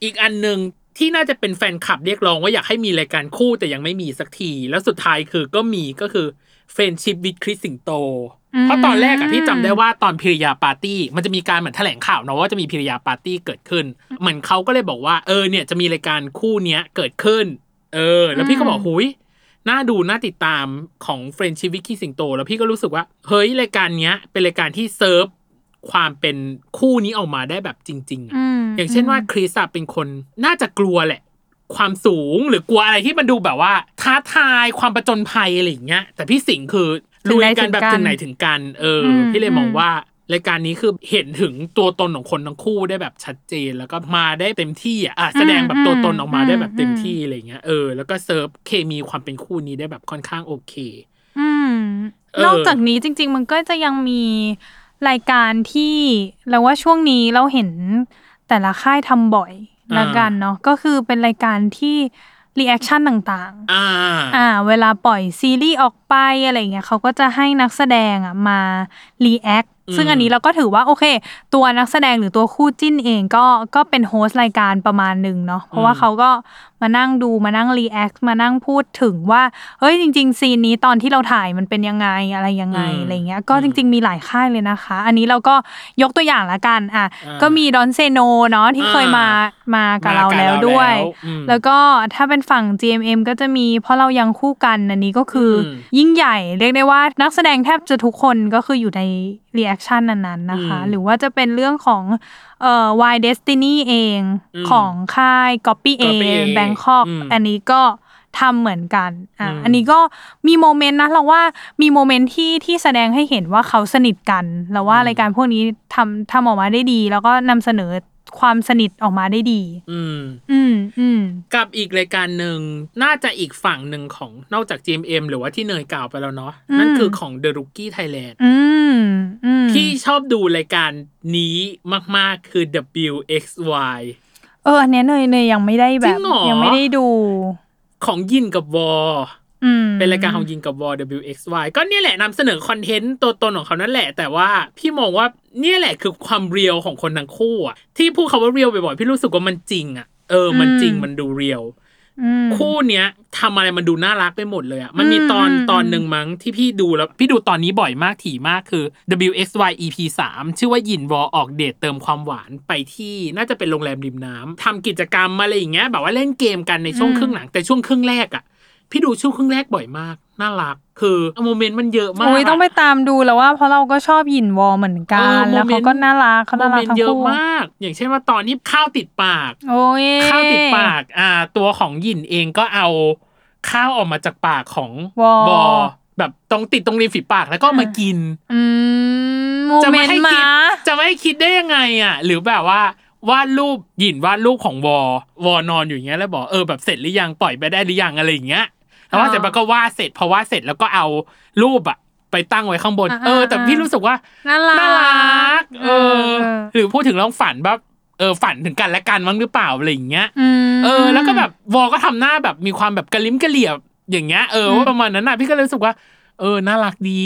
อีกอันหนึ่งที่น่าจะเป็นแฟนคลับเรียกร้องว่าอยากให้มีรายการคู่แต่ยังไม่มีสักที แล้วสุดท้ายคือก็มีก็คือ Friendship with คริสสิงโต เพราะตอนแรกอะพี่จำได้ว่าตอน Peraya Party มันจะมีการเหมือนแถลงข่าวเนาะว่าจะมี Peraya Party เกิดขึ้น เหมือนเขาก็เลยบอกว่าเออเนี่ยจะมีรายการคู่เนี้ยเกิดขึ้น เออ แล้วพี่ก็บอกหุยน่าดูน่าติดตามของ Friendship with คริสสิงโต แล้วพี่ก็รู้สึกว่า เฮ้ยรายการเนี้ย เป็นรายการที่เซิร์ฟความเป็นคู่นี้ออกมาได้แบบจริง ๆอะมอย่างเช่นว่าคริสอะเป็นคนน่าจะกลัวแหละ ความสูงหรือกลัวอะไรที่มันดูแบบว่า ท้าทายความประจนภัยอะไรอย่างเงี้ยแต่พี่สิงห์คือลุยกันแบบถึงไหนถึงกันเอออมพี่เลยมองอืมว่ารายการนี้คือเห็นถึงตัวตนของคนทั้งคู่ได้แบบชัดเจนแล้วก็มาได้เต็มที่อะอะแสดงแบบตัวตนออกมาได้แบบเต็มที่อะไรเงี้ยเออแล้วก็เซิร์ฟเคมีความเป็นคู่นี้ได้แบบค่อนข้างโอเคอืมเออนอกจากนี้จริง ๆ มันก็จะยังมีรายการที่เราว่าช่วงนี้เราเห็นแต่ละค่ายทำบ่อย ละกันเนาะก็คือเป็นรายการที่ reaction ต่างๆ อ่า อ่า เวลาปล่อยซีรีส์ออกไปอะไรเงี้ยเขาก็จะให้นักแสดงอะมา react อืม ซึ่งอันนี้เราก็ถือว่าโอเค ตัวนักแสดงหรือตัวคู่จิ้นเองก็ก็เป็น host รายการประมาณหนึ่งเนาะเพราะว่าเขาก็มานั่งดูมานั่ง react มานั่งพูดถึงว่า เฮ้ยจริง ๆ ซีนนี้ตอนที่เราถ่ายมันเป็นยังไงอะไรยังไงอืมอะไรเงี้ยก็อืมจริง ๆ มีหลายค่ายเลยนะคะ อันนี้เราก็ยกตัวอย่างละกันอะอ่าก็มี Don't Say No เนาะที่เคยมามากับเราแล้วด้วยอืมแล้วก็ถ้าเป็นฝั่ง GMM ก็จะมีเพราะเรายังคู่กันอันนี้ก็คืออมยิ่งใหญ่เรียกได้ว่านักแสดงแทบจะทุกคนก็คืออยู่ใน reaction นั้นๆนะคะอืมหรือว่าจะเป็นเรื่องของเอ่อ Y Destiny เองอืมของค่าย Copy A Copy A Bangkok อืมอันนี้ก็ทำเหมือนกันอะอืมอันนี้ก็มีโมเมนต์นะเราว่ามีโมเมนต์ที่ที่แสดงให้เห็นว่าเขาสนิทกันเราว่ารายการพวกนี้ทำทำออกมาได้ดี แล้วก็นำเสนอ ความสนิทออกมาได้ดี อืม อืมอืมกับอีกรายการหนึ่งน่าจะอีกฝั่งหนึ่งของนอกจาก GMM หรือว่าที่เนยกล่าวไปแล้วเนาะอืมนั่นคือของ The Rookie Thailand อืมอืมพี่ชอบดูรายการนี้มาก ๆ คือ WXY เอออันเนี้ยเนยเนยยังไม่ได้แบจริบงเหรอยังไม่ได้ดู ของหยินกับวอร์อืมเป็นรายการของหยินกับวอร์ WXY ก็เนี่ยแหละนำเสนอคอนเทนต์ตัวตนของเขานั่นแหละ แต่ว่าพี่มองว่า เนี่ยแหละคือความ real ของคนทั้งคู่อะที่พูดคาว่า real บ่อยๆพี่รู้สึกว่ามันจริงอะเออมันจริงมันดู real อืมคู่เนี้ยทำอะไรมันดูน่ารักไปหมดเลยอะมันมีตอนอืมตอนหนึ่งมั้งที่พี่ดูแล้ว พี่ดูตอนนี้บ่อยมากถี่มากคือ WXY EP 3ชื่อว่าหยินวอร์ออกเดทเติมความหวานไปที่น่าจะเป็นโรงแรมริมน้ำทำกิจกรรมอะไรอย่างเงี้ยแบบว่าเล่นเกมกันในช่วงครึ่งหลังแต่ช่วงครึ่งแรกอะ พี่ดูช่วงครึ่งแรกบ่อยมาก น่ารัก คือโมเมนต์มันเยอะมากโอ้ยะต้องไปตามดูแล้วว่า เพราะเราก็ชอบหยินวอร์เหมือนกัเอนอแล้วโมเมนต์เขาก็น่ารักเขาน่ารักโมมนทั้ต์งเยอะคู่มาก อย่างเช่นว่าตอนนี้ข้าวติดปาก โอ้ยข้าวติดปากอ่า ตัวของหยินเองก็เอาข้าวออกมาจากปากของวอร์บอแบบตรงติดตรงริมฝีปากแล้วก็เอามากินอืมโมจะเมไม่นให้ต์คิดมาจะไม่ให้คิดได้ยังไงอะ หรือแบบว่าวาดรูปหยินวาดรูปของวอร์วอนอนอยู่อย่างเงี้ยแล้วบอกเออแบบเสร็จหรือยังปล่อยไปได้หรือยังอะไรอย่างเงี้ย แล้วว่าเสร็จมันก็วาดเสร็จพอวาดเสร็จแล้วก็เอารูปอะไปตั้งไว้ข้างบนอ่าเออ แต่พี่รู้สึกว่าน่ารักน่ารักเออเออ หรือพูดถึงเรื่องฝันแบบเออฝันถึงกันและกันมั้งหรือเปล่าอะไรอย่างเงี้ยมเออ แล้วก็แบบวอก็ทำหน้าแบบมีความแบบกระลิ้มกระเหลี่ยอย่างเงี้ยเอออืมว่าประมาณนั้นน่ะพี่ก็เลยรู้สึกว่า เออ น่ารักดี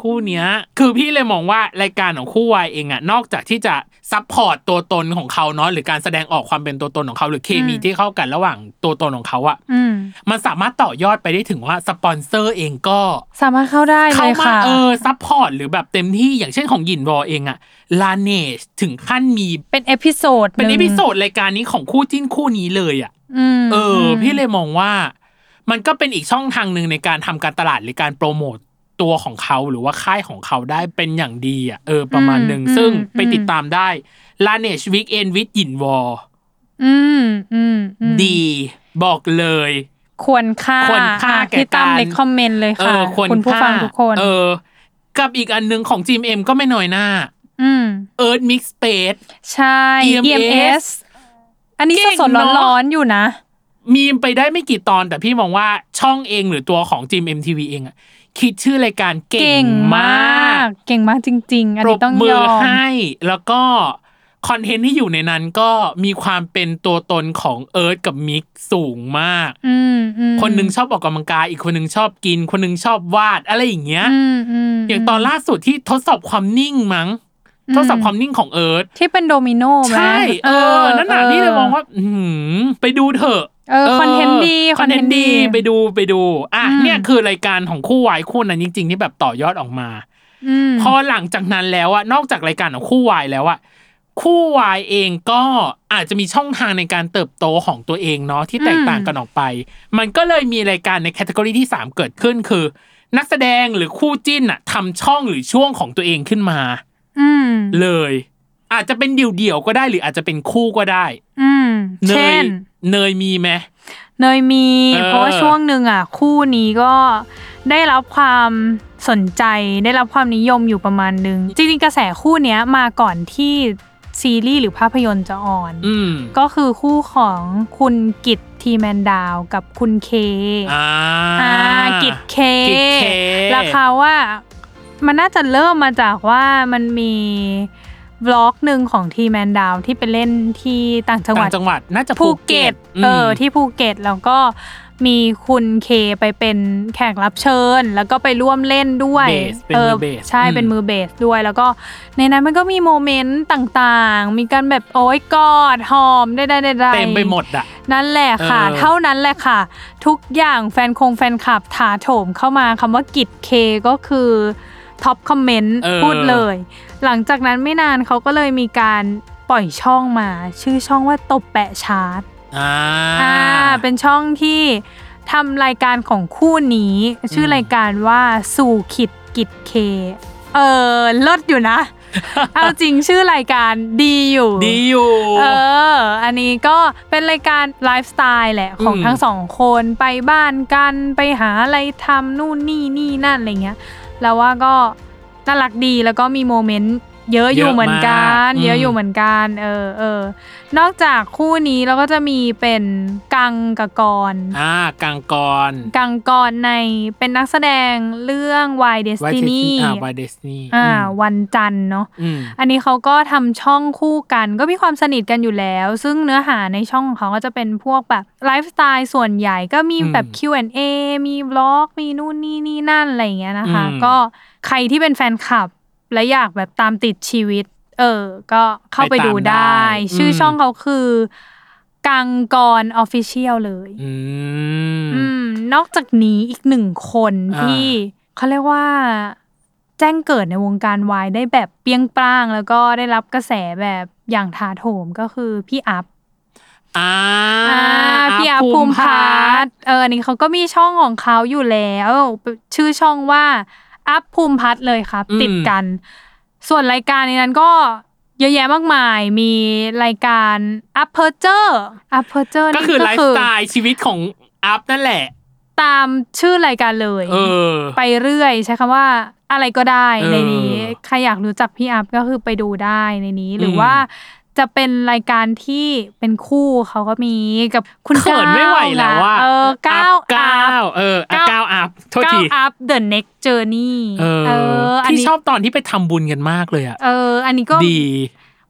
คู่เนี้ย คือพี่เลยมองว่ารายการของคู่วายเองอะนอกจากที่จะsupport ตัวตนของเขาเนาะหรือการแสดงออกความเป็นตัวตนของเขา หรือเคมีที่เข้ากันระหว่างตัวตนของเขาอะอืมมันสามารถต่อยอดไปได้ถึงว่าสปอนเซอร์เองก็ สามารถเข้าได้เลเข้ายมาค่ะเออ support หรือแบบเต็มที่อย่างเช่นของหยินวอเองอะ Laneige ถึงขั้นมีเป็น episode เป็นหนึ่ง episodeรายการนี้ของคู่จิ้นคู่นี้เลยอะอืมเอออมพี่เลยมองว่า มันก็เป็นอีกช่องทางหนึ่งในการทำการตลาดหรือการโปรโมตตัวของเขาหรือว่าค่ายของเขาได้เป็นอย่างดีอะเออประมาณหนึ่งอืมซึ่งอืมไปติดตามได้ Laneige Weekend with หยินวออืมอืมอืมดีบอกเลย ควรค่าควรค่าอะแก่พี่ตั้มการเลคคอมเมนต์เลยเอค่ะอควรคุณผู้ค่าฟังทุกคน เออ กับอีกอันหนึงของ GMM ก็ไม่น้อยหน้าอืม Earth Mix Space ใช่ EMS EMS อันนี้เก่งสดๆเนอะร้อนๆอยู่นะ มีมไปได้ไม่กี่ตอน แต่พี่มองว่าช่องเองหรือตัวของ GMM TV เองอะคิดชื่อรายการเก่เก่งงมาากกเก่งมากจริง ๆ อันปรนี้บต้องมืยออมให้แล้วก็ content ที่อยู่ในนั้นก็มีความเป็นตัวตนของเอิร์ธกับมิกสูงมากอืมอืมคนหนึ่งชอบออกกำลังกาย อีกคนหนึ่งชอบกิน คนหนึ่งชอบวาดอะไรอย่างเงี้ยอืมอืมอย่างตอนล่าสุดที่ทดสอบความนิ่งมั้ง ทดสอบความนิ่งของเอิร์ธที่เป็นโดมิโนไหมใช่เออนั่นน่ะพี่เลยมองว่าอือหือไปดูเถอะเออ content ดี content ดีไปดูไปดูอะอืมเนี่ยคือรายการของคู่วายคู่นั้นจริง ๆ ที่แบบต่อยอดออกมาอืมพอหลังจากนั้นแล้วอะนอกจากรายการของคู่วายแล้วอะคู่วายเองก็อาจจะมีช่องทางในการเติบโตของตัวเองเนาะที่แตกต่างกันออกไป มันก็เลยมีรายการในแคตตากรีที่ 3 เกิดขึ้นคือ นักแสดงหรือคู่จิ้นอะทำช่องหรือช่วงของตัวเองขึ้นมาอืม เลย อาจจะเป็นเดี่ยวๆก็ได้หรืออาจจะเป็นคู่ก็ได้ อืมเนเช่ยนเนยมีไหมเนยมีเออเพราะว่าช่วงหนึ่งอะ คู่นี้ก็ได้รับความสนใจได้รับความนิยมอยู่ประมาณหนึง จริงๆ กระแสคู่เนี้ยมาก่อนที่ซีรีส์หรือภาพยนตร์จะออนอืมก็คือคู่ของคุณกิตทีแมนดาวกับคุณเคอ่าอ่ากิตเคกิตเคราคาว่า มันน่าจะเริ่มมาจากว่ามันมี vlog หนึ่งของ Three Man Down ที่ไปเล่นที่ต่างจังหวัดต่างจังหวัดน่าจะภูเก็ตมเออที่ภูเก็ตแล้วก็มีคุณเคไปเป็นแขกรับเชิญ แล้วก็ไปร่วมเล่นด้วยเบสเป็นเอมืออเบสใช่อืมเป็นมือเบสด้วย แล้วก็ในนั้นมันก็มี moment ต่างๆ มีการแบบโอ้ยกอดหอมได้ได้ได้เต็มไปหมดอะนั่นแหละค่ะเออเท่านั้นแหละค่ะ ทุกอย่างแฟนคงแฟนคลับถาโถมเข้ามาคำว่ากิจเคก็คือ ท็อปคอมเมนต์เออพูดเลย หลังจากนั้นไม่นานเขาก็เลยมีการปล่อยช่องมา ชื่อช่องว่าตบแปะชาร์ตอ่าอ่าเป็นช่องที่ทำรายการของคู่นี้ ชื่อรายการว่าสู่ขิดกิจเคเออเลิศอยู่นะ เอาจริงชื่อรายการดีอยู่ ดีอยู่ เออ อันนี้ก็เป็นรายการไลฟ์สไตล์แหละของอืมทั้งสองคนไปบ้านกันไปหาอะไรทำนู่นนี่นี่นั่นอะไรเงี้ย แล้วว่าก็น่ารักดีแล้วก็มีโมเมนต์ เยอะอยู่เหมือนกัน เยอะอยู่เหมือนกัน เออเออนอกจากคู่นี้เราก็จะมีเป็นกังกบกรอ่ากังกรกังกรในเป็นนักแสดงเรื่อง Why ไวเดส Destiny อ่าไวเดสนีอ่าวันจันทร์เนาะอืมอันนี้เขาก็ทำช่องคู่กัน ก็มีความสนิทกันอยู่แล้ว ซึ่งเนื้อหาในช่องของเขาก็จะเป็นพวกแบบไลฟ์สไตล์ส่วนใหญ่ก็มีแบบอืม Q&A มีบล็อก มีนู่นนี่นี่นั่นอะไรอย่างเงี้ยนะคะอืมก็ใครที่เป็นแฟนคลับ และอยากแบบตามติดชีวิต เออ ก็เข้าไปไปตามดูได้ได้ ชื่ออมช่องเขาคือกังกรออฟฟิเชียลเลย อืมอืมนอกจากนี้อีกหนึ่งคนอ่าที่เขาเรียกว่าแจ้งเกิดในวงการวายได้แบบเปรี้ยงปร้าง แล้วก็ได้รับกระแสแบบอย่างถาโถมก็คือพี่อัพอ่าอ่าพี่อัพภูมิพัฒน์เอออันนี้เขาก็มีช่องของเขาอยู่แล้ว ชื่อช่องว่า อัพภูมิพัฒน์เลยครับ ติดกัน ส่วนรายการในนั้นก็เยอะแยะมากมาย มีรายการ u p p e r t u r e u p p e r t u r e ก็นี่คือก็ไลฟ์คืสอไตล์ชีวิตของอัพนั่นแหละ ตามชื่อรายการเลยเออไปเรื่อยใช้คำว่าอะไรก็ได้เออในนี้ ใครอยากรู้จักพี่อัพก็คือไปดูได้ในนี้ หรือมว่า จะเป็นรายการที่เป็นคู่เขาก็มีกับคุณเขินไม่ไหวแล้วว่าเออก้าวก้าว up เอออะก้าว up โทษทีก้าว up the next journey เออเอออันพี่ชอบตอนที่ไปทำบุญกันมากเลยอะเออ อันนี้ก็ดี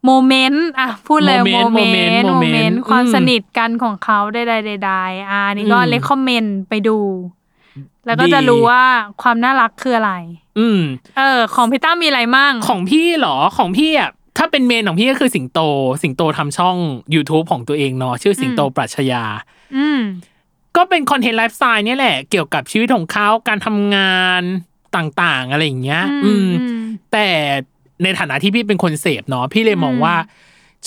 moment อะพูดเลย moment moment ความอืมสนิทกันของเขาได้ๆๆๆอ่าอันนี้ก็อืม recommend ไปดู แล้วก็ดีจะรู้ว่าความน่ารักคืออะไร อืม เออ ของพี่ตั้มมีอะไรมั่งของพี่เหรอของพี่อะ ถ้าเป็น main ของพี่ก็คือสิงโต สิงโตทำช่อง YouTube ของตัวเองเนาะชื่อสิงโตปรัชญาอืมก็เป็น content lifestyle เนี่ยแหละ เกี่ยวกับชีวิตของเขาการทำงานต่างๆ อะไรอย่างเงี้ย อือืมมอืมแต่ในฐานะที่พี่เป็นคนเสพเนาะพี่เลยมองอืมว่า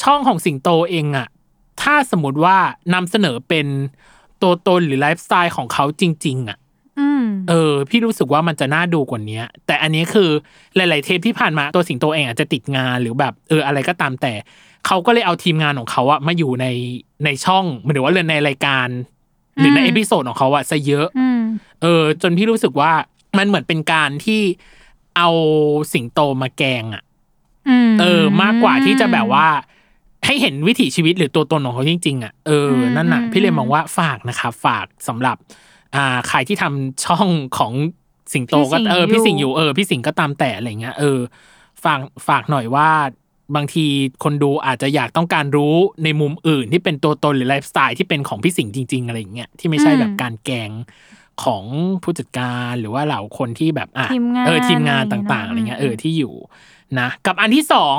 ช่องของสิงโตเองอะถ้าสมมติว่านำเสนอเป็นตัวตนหรือไลฟ์สไตล์ของเขาจริง ๆอะอืม เออ พี่รู้สึกว่ามันจะน่าดูกว่านี้แต่อันนี้คือหลาย ๆ เทปที่ผ่านมาตัวสิงโตเองอาจจะติดงานหรือแบบ เอออะไรก็ตามแต่ เขาก็เลยเอาทีมงานของเขาอะมาอยู่ในในช่องหรือว่าในรายการ หรือในอืม episode ของเขาอะซะเยอะอืมเออ จนพี่รู้สึกว่ามันเหมือนเป็นการที่เอาสิงโตมาแกงอะอืมเออ มากกว่าที่จะแบบว่าให้เห็นวิถีชีวิตหรือตัวตนของเขาจริงๆอะเอออมนั่นน่ะอืมพี่เลยมองว่าฝากนะครับฝากสำหรับ อ่าใครที่ทำช่องของสิงโตก็เออพี่สิงห์อยู่เออพี่สิงห์ก็ตามแต่อะไรเงี้ยเออฝากฝากหน่อยว่าบางทีคนดูอาจจะอยากต้องการรู้ในมุมอื่นที่เป็นตัวตนหรือไลฟ์สไตล์ที่เป็นของพี่สิงห์จริง ๆ อะไรอย่างเงี้ยที่ไม่ใช่แบบการแกงของผู้จัดการหรือว่าเหล่าคนที่แบบอะทีมงานเออทีมงานอะไรอย่างเงี้ยต่างๆอะไรเงี้ยอืมเออที่อยู่นะกับอันที่สอง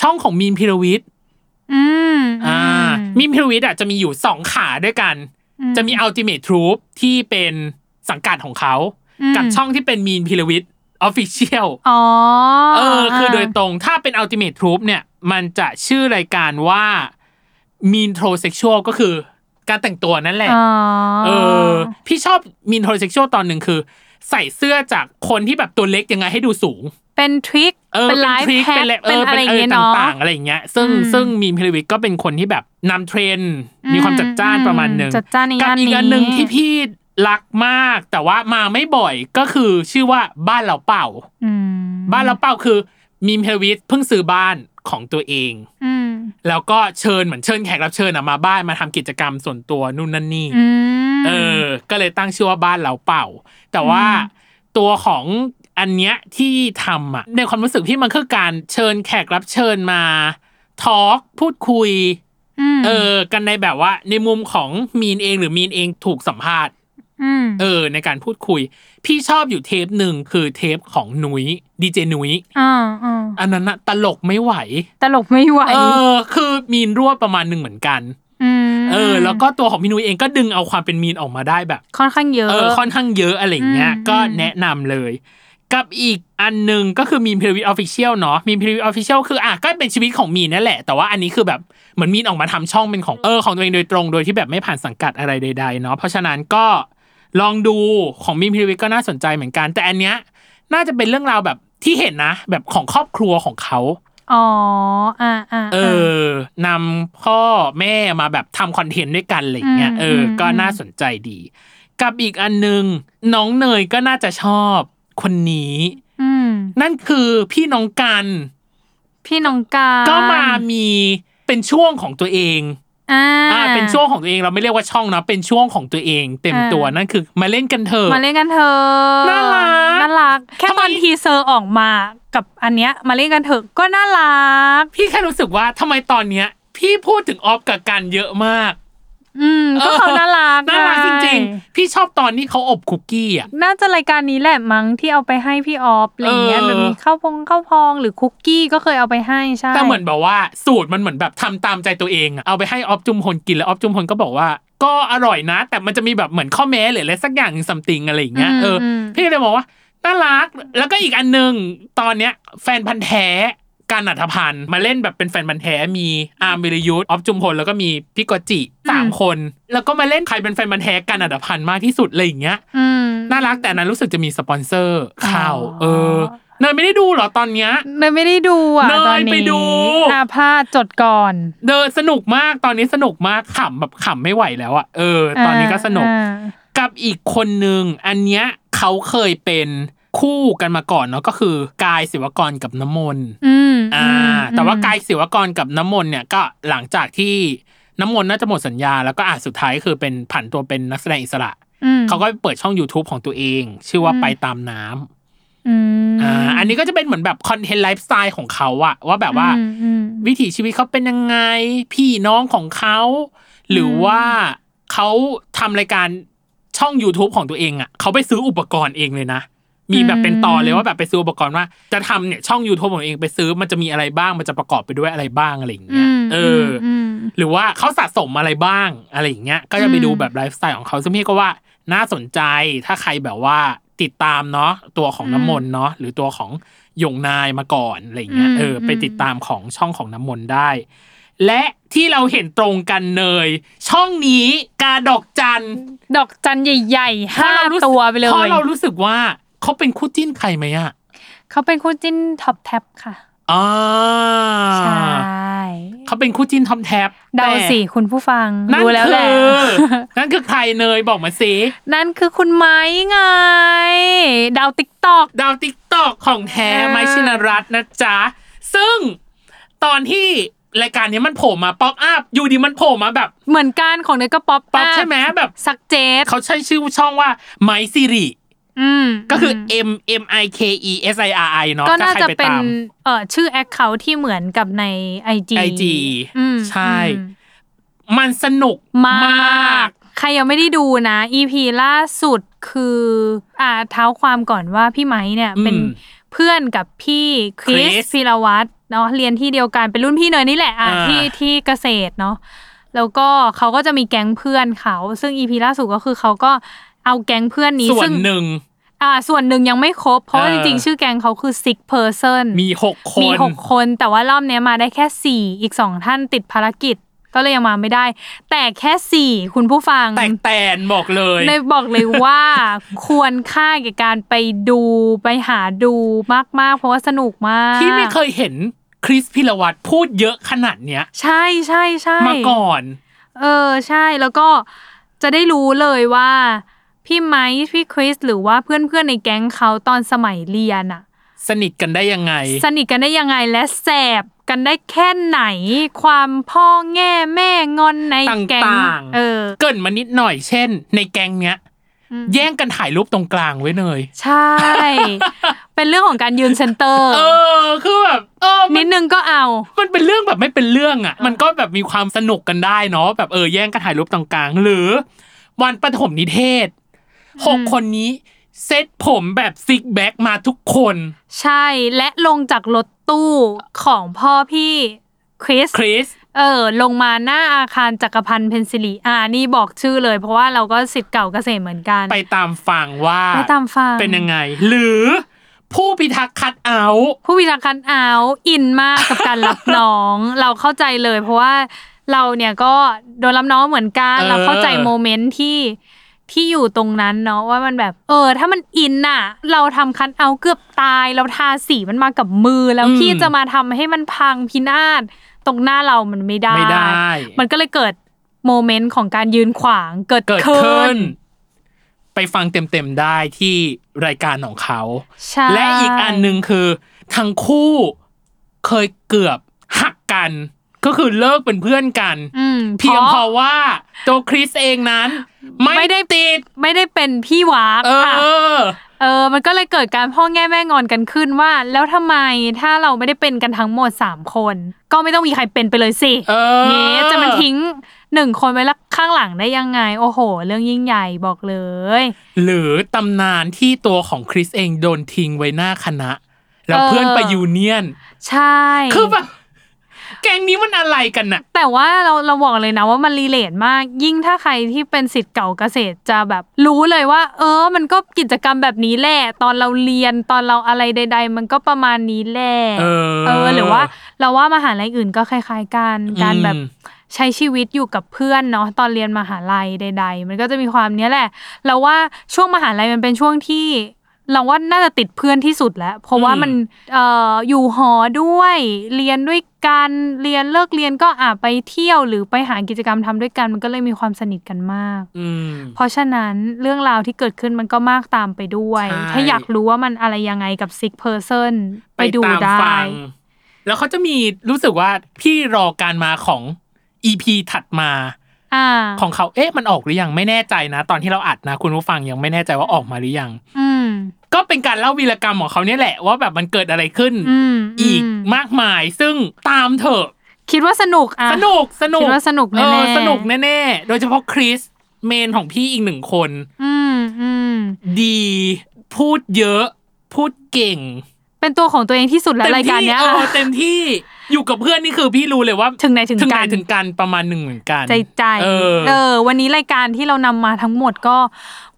ช่องของมีนพิรวิทย์อืมอ่ามีนพิรวิทย์อะจะมีอยู่สองขาด้วยกัน จะมี Ultimate Troop ที่เป็นสังกัดของเขา กับช่องที่เป็นมีนพิรวิทย์ Official อ๋อเออ คือโดยตรงถ้าเป็น Ultimate Troop เนี่ย มันจะชื่อรายการว่า Mean Trosexual ก็คือการแต่งตัวนั่นแหละอ๋อเออ พี่ชอบ Mean Trosexual ตอนหนึ่งคือ ใส่เสื้อจากคนที่แบบตัวเล็กยังไงให้ดูสูง เป็นทริคเออเป็นไลทฟ์ริคแฮกเป็นแลเป็นอะไรอย่างเงี้ยเนาะต่างๆอะไรอย่างเงี้ย ซึ่งอืมซึ่งมีนพิรวิทย์ก็เป็นคนที่แบบนำเทรนด์มีความจัดจ้านประมาณหนึ่งจัดจ้านในกัย่านอีกนี้อันหนึ่งที่พี่รักมาก แต่ว่ามาไม่บ่อยก็คือชื่อว่าบ้านเราเป่าอืมบ้านเราเป่าคือมีนพิรวิทย์เพิ่งซื้อบ้านของตัวเองอืมแล้วก็เชิญเหมือนเชิญแขกรับเชิญอะมาบ้านมาทำกิจกรรมส่วนตัวนู่นนั่นนี่อืมเออ ก็เลยตั้งชื่อว่าบ้านเราเป่า แต่ว่าตัวของ อันเนี้ยที่ทำอะในความรู้สึกพี่มันคือการเชิญแขกรับเชิญมาtalk พูดคุยมเออ กันในแบบว่า ในมุมของมีนเองหรือมีนเองถูกสัมภาษณ์อืมเออ ในการพูดคุย พี่ชอบอยู่เทปหนึ่งคือเทปของนุ้ยดีเจนุ้ยอ่าอ่าอันนั้นอะตลกไม่ไหว ตลกไม่ไหว เออ คือมีนรั่วประมาณหนึ่งเหมือนกันมเออ แล้วก็ตัวของพี่นุ้ยเองก็ดึงเอาความเป็นมีนออกมาได้แบบ ค่อนข้างเยอะ เออ ค่อนข้างเยอะอะไรอย่างเงี้ยอืมก็อืมแนะนำเลย กับอีกอันหนึ่งก็คือมีนพิรวิท official เนาะมีนพิรวิท official คืออะก็เป็นชีวิตของมีนนั่นแหละ แต่ว่าอันนี้คือแบบเหมือนมีนออกมาทำช่องเป็นของเออของตัวเองโดยตรงโดยที่แบบไม่ผ่านสังกัดอะไรใดๆเนาะเพราะฉะนั้นก็ลองดูของมีนพิรวิทก็น่าสนใจเหมือนกัน แต่อันเนี้ยน่าจะเป็นเรื่องราวแบบที่เห็นนะ แบบของครอบครัวของเขาอ๋ออ่าอ่าเออนำพ่อแม่มาแบบทำคอนเทนต์ด้วยกันอะไรอย่างเงี้ยอืมเอออมก็น่าสนใจดี กับอีกอันหนึง น้องเนยก็น่าจะชอบ คนนี้อืมนั่นคือพี่น้องกัน พี่น้องการก็มามีเป็นช่วงของตัวเองอ่าอ่าเป็นช่วงของตัวเองเราไม่เรียกว่าช่องนะเป็นช่วงของตัวเอง เต็มตัวอ่านั่นั่นคือ มาเล่นกันเถอะมาเล่นกันเถอะน่ารักน่ารักแค่ทำไมตอน teaser ออกมากับอันเนี้ย มาเล่นกันเถอะก็น่ารัก พี่แค่รู้สึกว่าทำไมตอนเนี้ย พี่พูดถึงออฟกับกันเยอะมาก อืมก็เขาน่ารักน่ารักจริงๆพี่ชอบตอนที่เขาอบคุกกี้อะ น่าจะรายการนี้แหละมั้งที่เอาไปให้พี่ออฟอะไรเงี้ยเออแบบมีข้าวพองข้าวพองหรือคุกกี้ก็เคยเอาไปให้ใช่แต่เหมือนแบบว่าสูตรมันเหมือนแบบทำตามใจตัวเองอะเอาไปให้ออฟจุมพลกินแล้วออฟจุมพลก็บอกว่าก็อร่อยนะ แต่มันจะมีแบบเหมือนข้อแม้หรืออะไรสักอย่าง something อะไรอย่างเงี้ยเอออพี่เลยบอกว่าน่ารักแล้วก็อีกอันหนึ่งตอนเนี้ย แฟนพันธุ์แท้ กันอรรถพันธ์มาเล่นแบบเป็นแฟนพันธุ์แท้มีอาร์มวิรยุทธ์ออฟจุมพลแล้วก็มีพี่กอจิสามคน แล้วก็มาเล่นใครเป็นแฟนพันธุ์แท้กันอรรถพันธ์มากที่สุดอะไรอย่างเงี้ยอืมน่ารักแต่อันนั้นรู้สึกจะมีสปอนเซอร์เข้าอ๋อเออเนยไม่ได้ดูเหรอตอนเนี้ยเนยไม่ได้ดูอะเนยตอนนี้ไปดูอาพลาดจดก่อนเดินสนุกมากตอนนี้สนุกมากขำแบบขำไม่ไหวแล้วอะเออ ตอนนี้ก็สนุกอ่ากับอีกคนนึงอันเนี้ยเขาเคยเป็น คู่กันมาก่อนเนาะก็คือกายศิวกรกับน้ำมนต์อืมอ่ามแต่ว่ากายศิวกรกับน้ำมนต์เนี่ยก็หลังจากที่น้ำมนต์น่าจะหมดสัญญา แล้วก็อะสุดท้ายคือเป็นผันตัวเป็นนักแสดงอิสระอืมเขาก็เปิดช่อง YouTube ของตัวเอง ชื่อว่าไปตามน้ำอืมอ่า อันนี้ก็จะเป็นเหมือนแบบคอนเทนต์ไลฟ์สไตล์ของเขาอะว่าแบบว่าอืมอืมวิถีชีวิตเขาเป็นยังไง พี่น้องของเขา หรือว่าเขาทำรายการช่อง YouTube ของตัวเองอะเขาไปซื้ออุปกรณ์เองเลยนะ มีแบบเป็นตอนเลยว่าแบบไปซื้ออุปกรณ์ว่าจะทำเนี่ยช่อง YouTube ของตัวเองไปซื้อมันจะมีอะไรบ้าง มันจะประกอบไปด้วยอะไรบ้างอะไรอย่างเงี้ยมเอออมหรือว่าเขาสะสมอะไรบ้างอะไรอย่างเงี้ยก็จะไปดูแบบไลฟ์สไตล์ของเขาซึ่งพี่ก็ว่าน่าสนใจถ้าใครแบบว่าติดตามเนาะตัวของน้ำมนต์เนาะหรือตัวของหยงนายมาก่อนอะไรอย่างเงี้ยอืมเออไปอืมติดตามของช่องของน้ำมนต์ได้ และที่เราเห็นตรงกันเนยช่องนี้กาดอกจัน ดอกจันใหญ่ๆเพห้าราะเรารู้สึกตัวไปเลยเพราะเรารู้สึกว่า เขาเป็นคู่จิ้นใครไหมอะเขาเป็นคู่จิ้นท็อปแท็บค่ะอ่าใช่เขาเป็นคู่จิ้นทอมแท็บเดาแต่สิคุณผู้ฟังนั่นรู้แล้วแหละคือนั่นคือใครเนยบอกมาสินั่นคือคุณไม้ไง ดาวติ๊กตอกดาวติ๊กตอกของแท้เออไมค์ชินรัตน์นะจ๊ะ ซึ่งตอนที่รายการนี้มันโผล่มาป๊อปอัพอยู่ดีมันโผล่มาแบบ เหมือนกันของเนยก็ป๊อปป๊อปใช่ไหมแบบสักเจตเขาใช้ชื่อช่องว่าไมค์ซิริอืม ก็คือม M M I K E S I R I เนาะก็ถ้าน่าใครจะไปเป็นตามเอ่อชื่อแอคเคาท์ที่เหมือนกับใน IG IG อืมใช่อืมมันสนุกมาก ใครยังไม่ได้ดูนะ EP ล่าสุดคืออ่าเท้าความก่อนว่าพี่ไม้เนี่ยอืมเป็นเพื่อนกับพี่คริส Chris พีรวัตรเนาะเรียนที่เดียวกันเป็นรุ่นพี่เนยนี่แหละอะอ่าที่ที่เกษตรเนาะแล้วก็เขาก็จะมีแก๊งเพื่อนเขา ซึ่ง EP ล่าสุดก็คือเขาก็ เอาแก๊งเพื่อนนี้ส่วนซึ่งหนึ่ง อ่า ส่วนหนึ่งยังไม่ครบ เพราะว่าเอจอ ริงๆ ชื่อแก๊งเขาคือ six person มีหกคนมีหกคนแต่ว่ารอบเนี้ยมาได้แค่สี่อีกสองท่านติดภารกิจก็เลยยังมาไม่ได้ แต่แค่สี่คุณผู้ฟัง แตกแตนบอกเลยในบอกเลยว่า ควรค่าแก่การไปดูไปหาดูมากๆ เพราะว่าสนุกมากที่ไม่เคยเห็นคริสพิรวัตรพูดเยอะขนาดเนี้ย ใช่ใช่ใช่มาก่อน เออใช่แล้วก็จะได้รู้เลยว่า พี่ไมค์พี่คริสหรือว่าเพื่อนๆในแก๊งเขาตอนสมัยเรียนอะสนิทกันได้ยังไง สนิทกันได้ยังไงและแสบกันได้แค่ไหน ความพ่อแง่แม่งอนในแก๊งต่างๆเออ เกรินมานิดหน่อยเช่น ในแก๊งเนี้ยแย่งกันถ่ายรูปตรงกลางไว้เลย ใช่ เป็นเรื่องของการยืนเซนเตอร์ เออ คือแบบเออมันินดนึงก็เอา มันเป็นเรื่องแบบไม่เป็นเรื่องอะ มันก็แบบมีความสนุกกันได้เนาะแบบเออแย่งกันถ่ายรูปตรงกลาง หรือ วันประถมนิเทศ หกคนนี้เซ็ตผมแบบ slick back มาทุกคน ใช่และลงจากรถตู้ของพ่อพี่คริสคริสเออ ลงมาหน้าอาคารจักรพันธ์เพนซิลีอ่านี่บอกชื่อเลย เพราะว่าเราก็ศิษย์เก่าเกษตรเหมือนกัน ไปตามฟังว่าไปตามฟังเป็นยังไง หรือผู้พิทักษ์คัดเอาท์ผู้วิจารณ์คันเอาอินมากกับการรับน้อง เราเข้าใจเลย เพราะว่าเราเนี่ยก็โดนรับน้องเหมือนกัน เราเข้าใจโมเมนต์ที่ ที่อยู่ตรงนั้นเนาะว่ามันแบบ เออ ถ้ามันอินน่ะ เราทำคันเอาเกือบตาย เราทาสีมันมากับมือแล้วพี่จะมาทำให้มันพังพินาศตรงหน้าเรามันไม่ได้ไม่ได้ มันก็เลยเกิดโมเมนต์ของการยืนขวางเกิดเกิดขึ้ขึ้นนไปฟังเต็มๆได้ที่รายการของเขาใช่และอีกอันหนึ่งคือ ทั้งคู่เคยเกือบหักกัน ก็คือเลิกเป็นเพื่อนกันอืมเพียงพราะเพราะว่าตัวคริสเองนั้นไม่ไม่ได้ติดไม่ได้เป็นพี่วากเอค่ะอเออ มันก็เลยเกิดการพ่อแง่แม่งอนกันขึ้นว่า แล้วทำไมถ้าเราไม่ได้เป็นกันทั้งหมดสามคน ก็ไม่ต้องมีใครเป็นไปเลยสิเออเงี้ยมันจะทิ้งหนึ่งคนไว้ข้างหลังละได้ยังไง โอ้โห เรื่องยิ่งใหญ่บอกเลย หรือตำนานที่ตัวของคริสเองโดนทิ้งไว้หน้าคณะ แล้วเออเพื่อนไป union ใช่ คือแบบ แก๊งนี้มันอะไรกันน่ะ แต่ว่าเราเราบอกเลยนะว่ามัน relate มาก ยิ่งถ้าใครที่เป็นศิษย์เก่าเกษตรจะแบบรู้เลยว่า เออ มันก็กิจกรรมแบบนี้แหละ ตอนเราเรียนตอนเราอะไรใด ๆ มันก็ประมาณนี้แหละเออเออ หรือว่าเราว่ามหาลัยอื่นก็คล้าย ๆกันการแบบอืมใช้ชีวิตอยู่กับเพื่อนเนาะตอนเรียนมหาลัยใด ๆ มันก็จะมีความเนี้ยแหละ เราว่าช่วงมหาลัยมันเป็นช่วงที่ เราว่าน่าจะติดเพื่อนที่สุดแล้ว เพราะว่ามันเอ่ออยู่หอด้วย เรียนด้วยกันเรียนเลิกเรียนก็อะไปเที่ยวหรือไปหากิจกรรมทำด้วยกันมันก็เลยมีความสนิทกันมากอืมเพราะฉะนั้นเรื่องราวที่เกิดขึ้นมันก็มากตามไปด้วยใช่ถ้าอยากรู้ว่ามันอะไรยังไงกับ sick person ไปดูตามได้ฟังแล้วเขาจะมีรู้สึกว่าพี่รอการมาของ EP ถัดมาอ่า ของเขาเอ๊ะมันออกหรือยังไม่แน่ใจนะ ตอนที่เราอัดนะ คุณผู้ฟังยังไม่แน่ใจว่าออกมาหรือยังอืมก็เป็นการเล่าวีรกรรมของเขาเนี่ยแหละว่าแบบมันเกิดอะไรขึ้นอืมอีกอืมมากมาย ซึ่งตามเถอะ คิดว่าสนุกอะสนุกสนุกคิดว่าสนุกแน่ๆเออสนุกแน่ๆโดยเฉพาะคริสเมนของพี่อีกหนึ่งคนอืมอืมดีพูดเยอะ พูดเก่ง เป็นตัวของตัวเองที่สุดแล้วเต็มรายการที่เนี้ยเออเต็มที่ อยู่กับเพื่อนนี่คือพี่รู้เลยว่า ถึงไหนถึงถึงไหกันนถึงกันประมาณหนึ่งเหมือนกัน ใจใจเออเออ วันนี้รายการที่เรานำมาทั้งหมดก็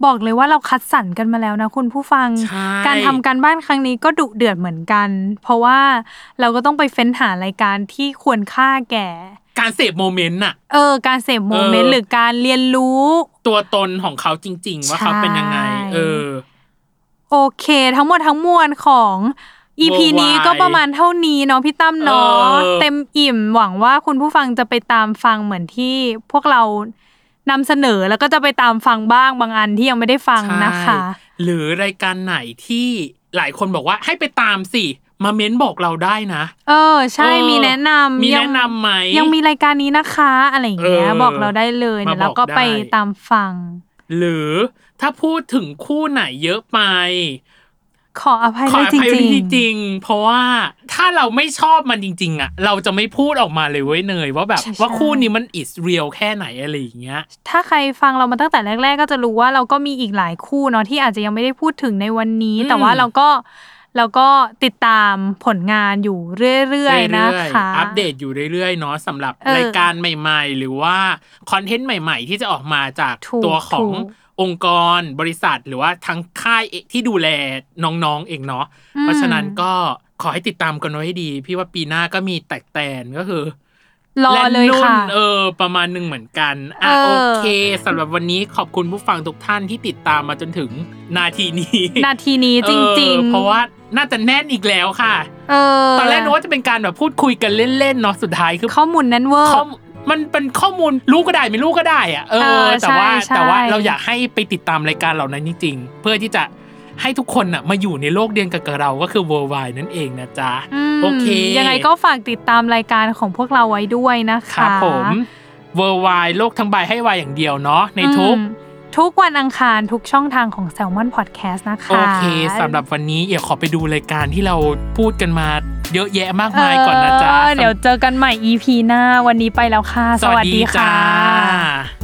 บอกเลยว่าเราคัดสรรกันมาแล้วนะคุณผู้ฟังใช่การทำการบ้านครั้งนี้ก็ดุเดือดเหมือนกัน เพราะว่าเราก็ต้องไปเฟ้นหารายการที่ควรค่าแก่การเสพโมเมนต์น่ะ เออ การเสพโมเมนต์เออหรือการเรียนรู้ ตัวตนของเขาจริง ๆ ว่าเขาเป็นยังไงใช่เออ โอเค ทั้งหมดทั้งมวลของ EP Worldwide นี้ก็ประมาณเท่านี้เนาะพี่ตั้มเนาะเออเต็มอิ่มหวังว่าคุณผู้ฟังจะไปตามฟังเหมือนที่พวกเรานำเสนอแล้วก็จะไปตามฟังบ้างบางอันที่ยังไม่ได้ฟังนะคะใช่หรือรายการไหนที่หลายคนบอกว่าให้ไปตามสิมาเม้นบอกเราได้นะ เออ ใช่เออมีแนะนำมียังแนะนำไหมยังมีรายการนี้นะคะ อะไรอย่างเงี้ยเออบอกเราได้เลยมาเดี๋ยวเราก็บอกได้ไปตามฟัง หรือถ้าพูดถึงคู่ไหนเยอะไป ขออภัยขอเลยอจภัยริงจริงๆเพราะว่าถ้าเราไม่ชอบมันจริง ๆ อะ เราจะไม่พูดออกมาเลยเว้ยเนยว่าแบบใช่ว่าใช่คู่นี้มัน is real แค่ไหนอะไรอย่างเงี้ยๆถ้าใครฟังเรามาตั้งแต่แรก ๆ ก็จะรู้ว่าเราก็มีอีกหลายคู่เนาะที่อาจจะยังไม่ได้พูดถึงในวันนี้อืมแต่ว่าเราก็เราก็ติดตามผลงานอยู่เรื่อยๆนะคะอัปเดตอยู่เรื่อยๆเนาะสำหรับเออรายการใหม่ ๆ หรือว่าคอนเทนต์ใหม่ ๆ ที่จะออกมาจากถูกตัวของถูก องค์กรบริษัทหรือว่าทั้งค่ายเองที่ดูแลน้องๆเองเนาะเพราะฉะนั้นก็ขอให้ติดตามกันไว้ให้ดี พี่ว่าปีหน้าก็มีแตกแตนก็คือรอเลยแนุ่นค่ะเออ ประมาณหนึ่งเหมือนกันอะเออโอเคสำหรับวันนี้ขอบคุณผู้ฟังทุกท่านที่ติดตามมาจนถึงนาทีนี้ นาทีนี้จริงเออๆเพราะว่าน่าจะแน่นอีกแล้วค่ะเออตอนแรกนึกว่าจะเป็นการแบบพูดคุยกันเล่นๆเนาะสุดท้ายคือข้อมูลนั้นเวอร์ข้อ มูลมันเป็นข้อมูลรู้ก็ได้ไม่รู้ก็ได้อะเอเอออแต่ว่าใช่ใช่แต่ว่าเราอยากให้ไปติดตามรายการเหล่านั้นจริงๆ เพื่อที่จะให้ทุกคนน่ะมาอยู่ในโลกเดียวกันกับเราก็คือ worldwide นั่นเองนะจ๊ะมโอเค ยังไงก็ฝากติดตามรายการของพวกเราไว้ด้วยนะคะ ครับผม worldwide โลกทั้งใบให้วายอย่างเดียวเนาะในทุกอืม ทุกวันอังคารทุกช่องทางของ Salmon Podcast นะคะ โอเคสำหรับวันนี้เดี๋ยวขอไปดูรายการที่เราพูดกันมาเยอะแยะมากมายก่อนนะจ๊ะเออเดี๋ยวเจอกันใหม่ EP หน้าวันนี้ไปแล้วค่ะ สวัสดีจ้าค่ะ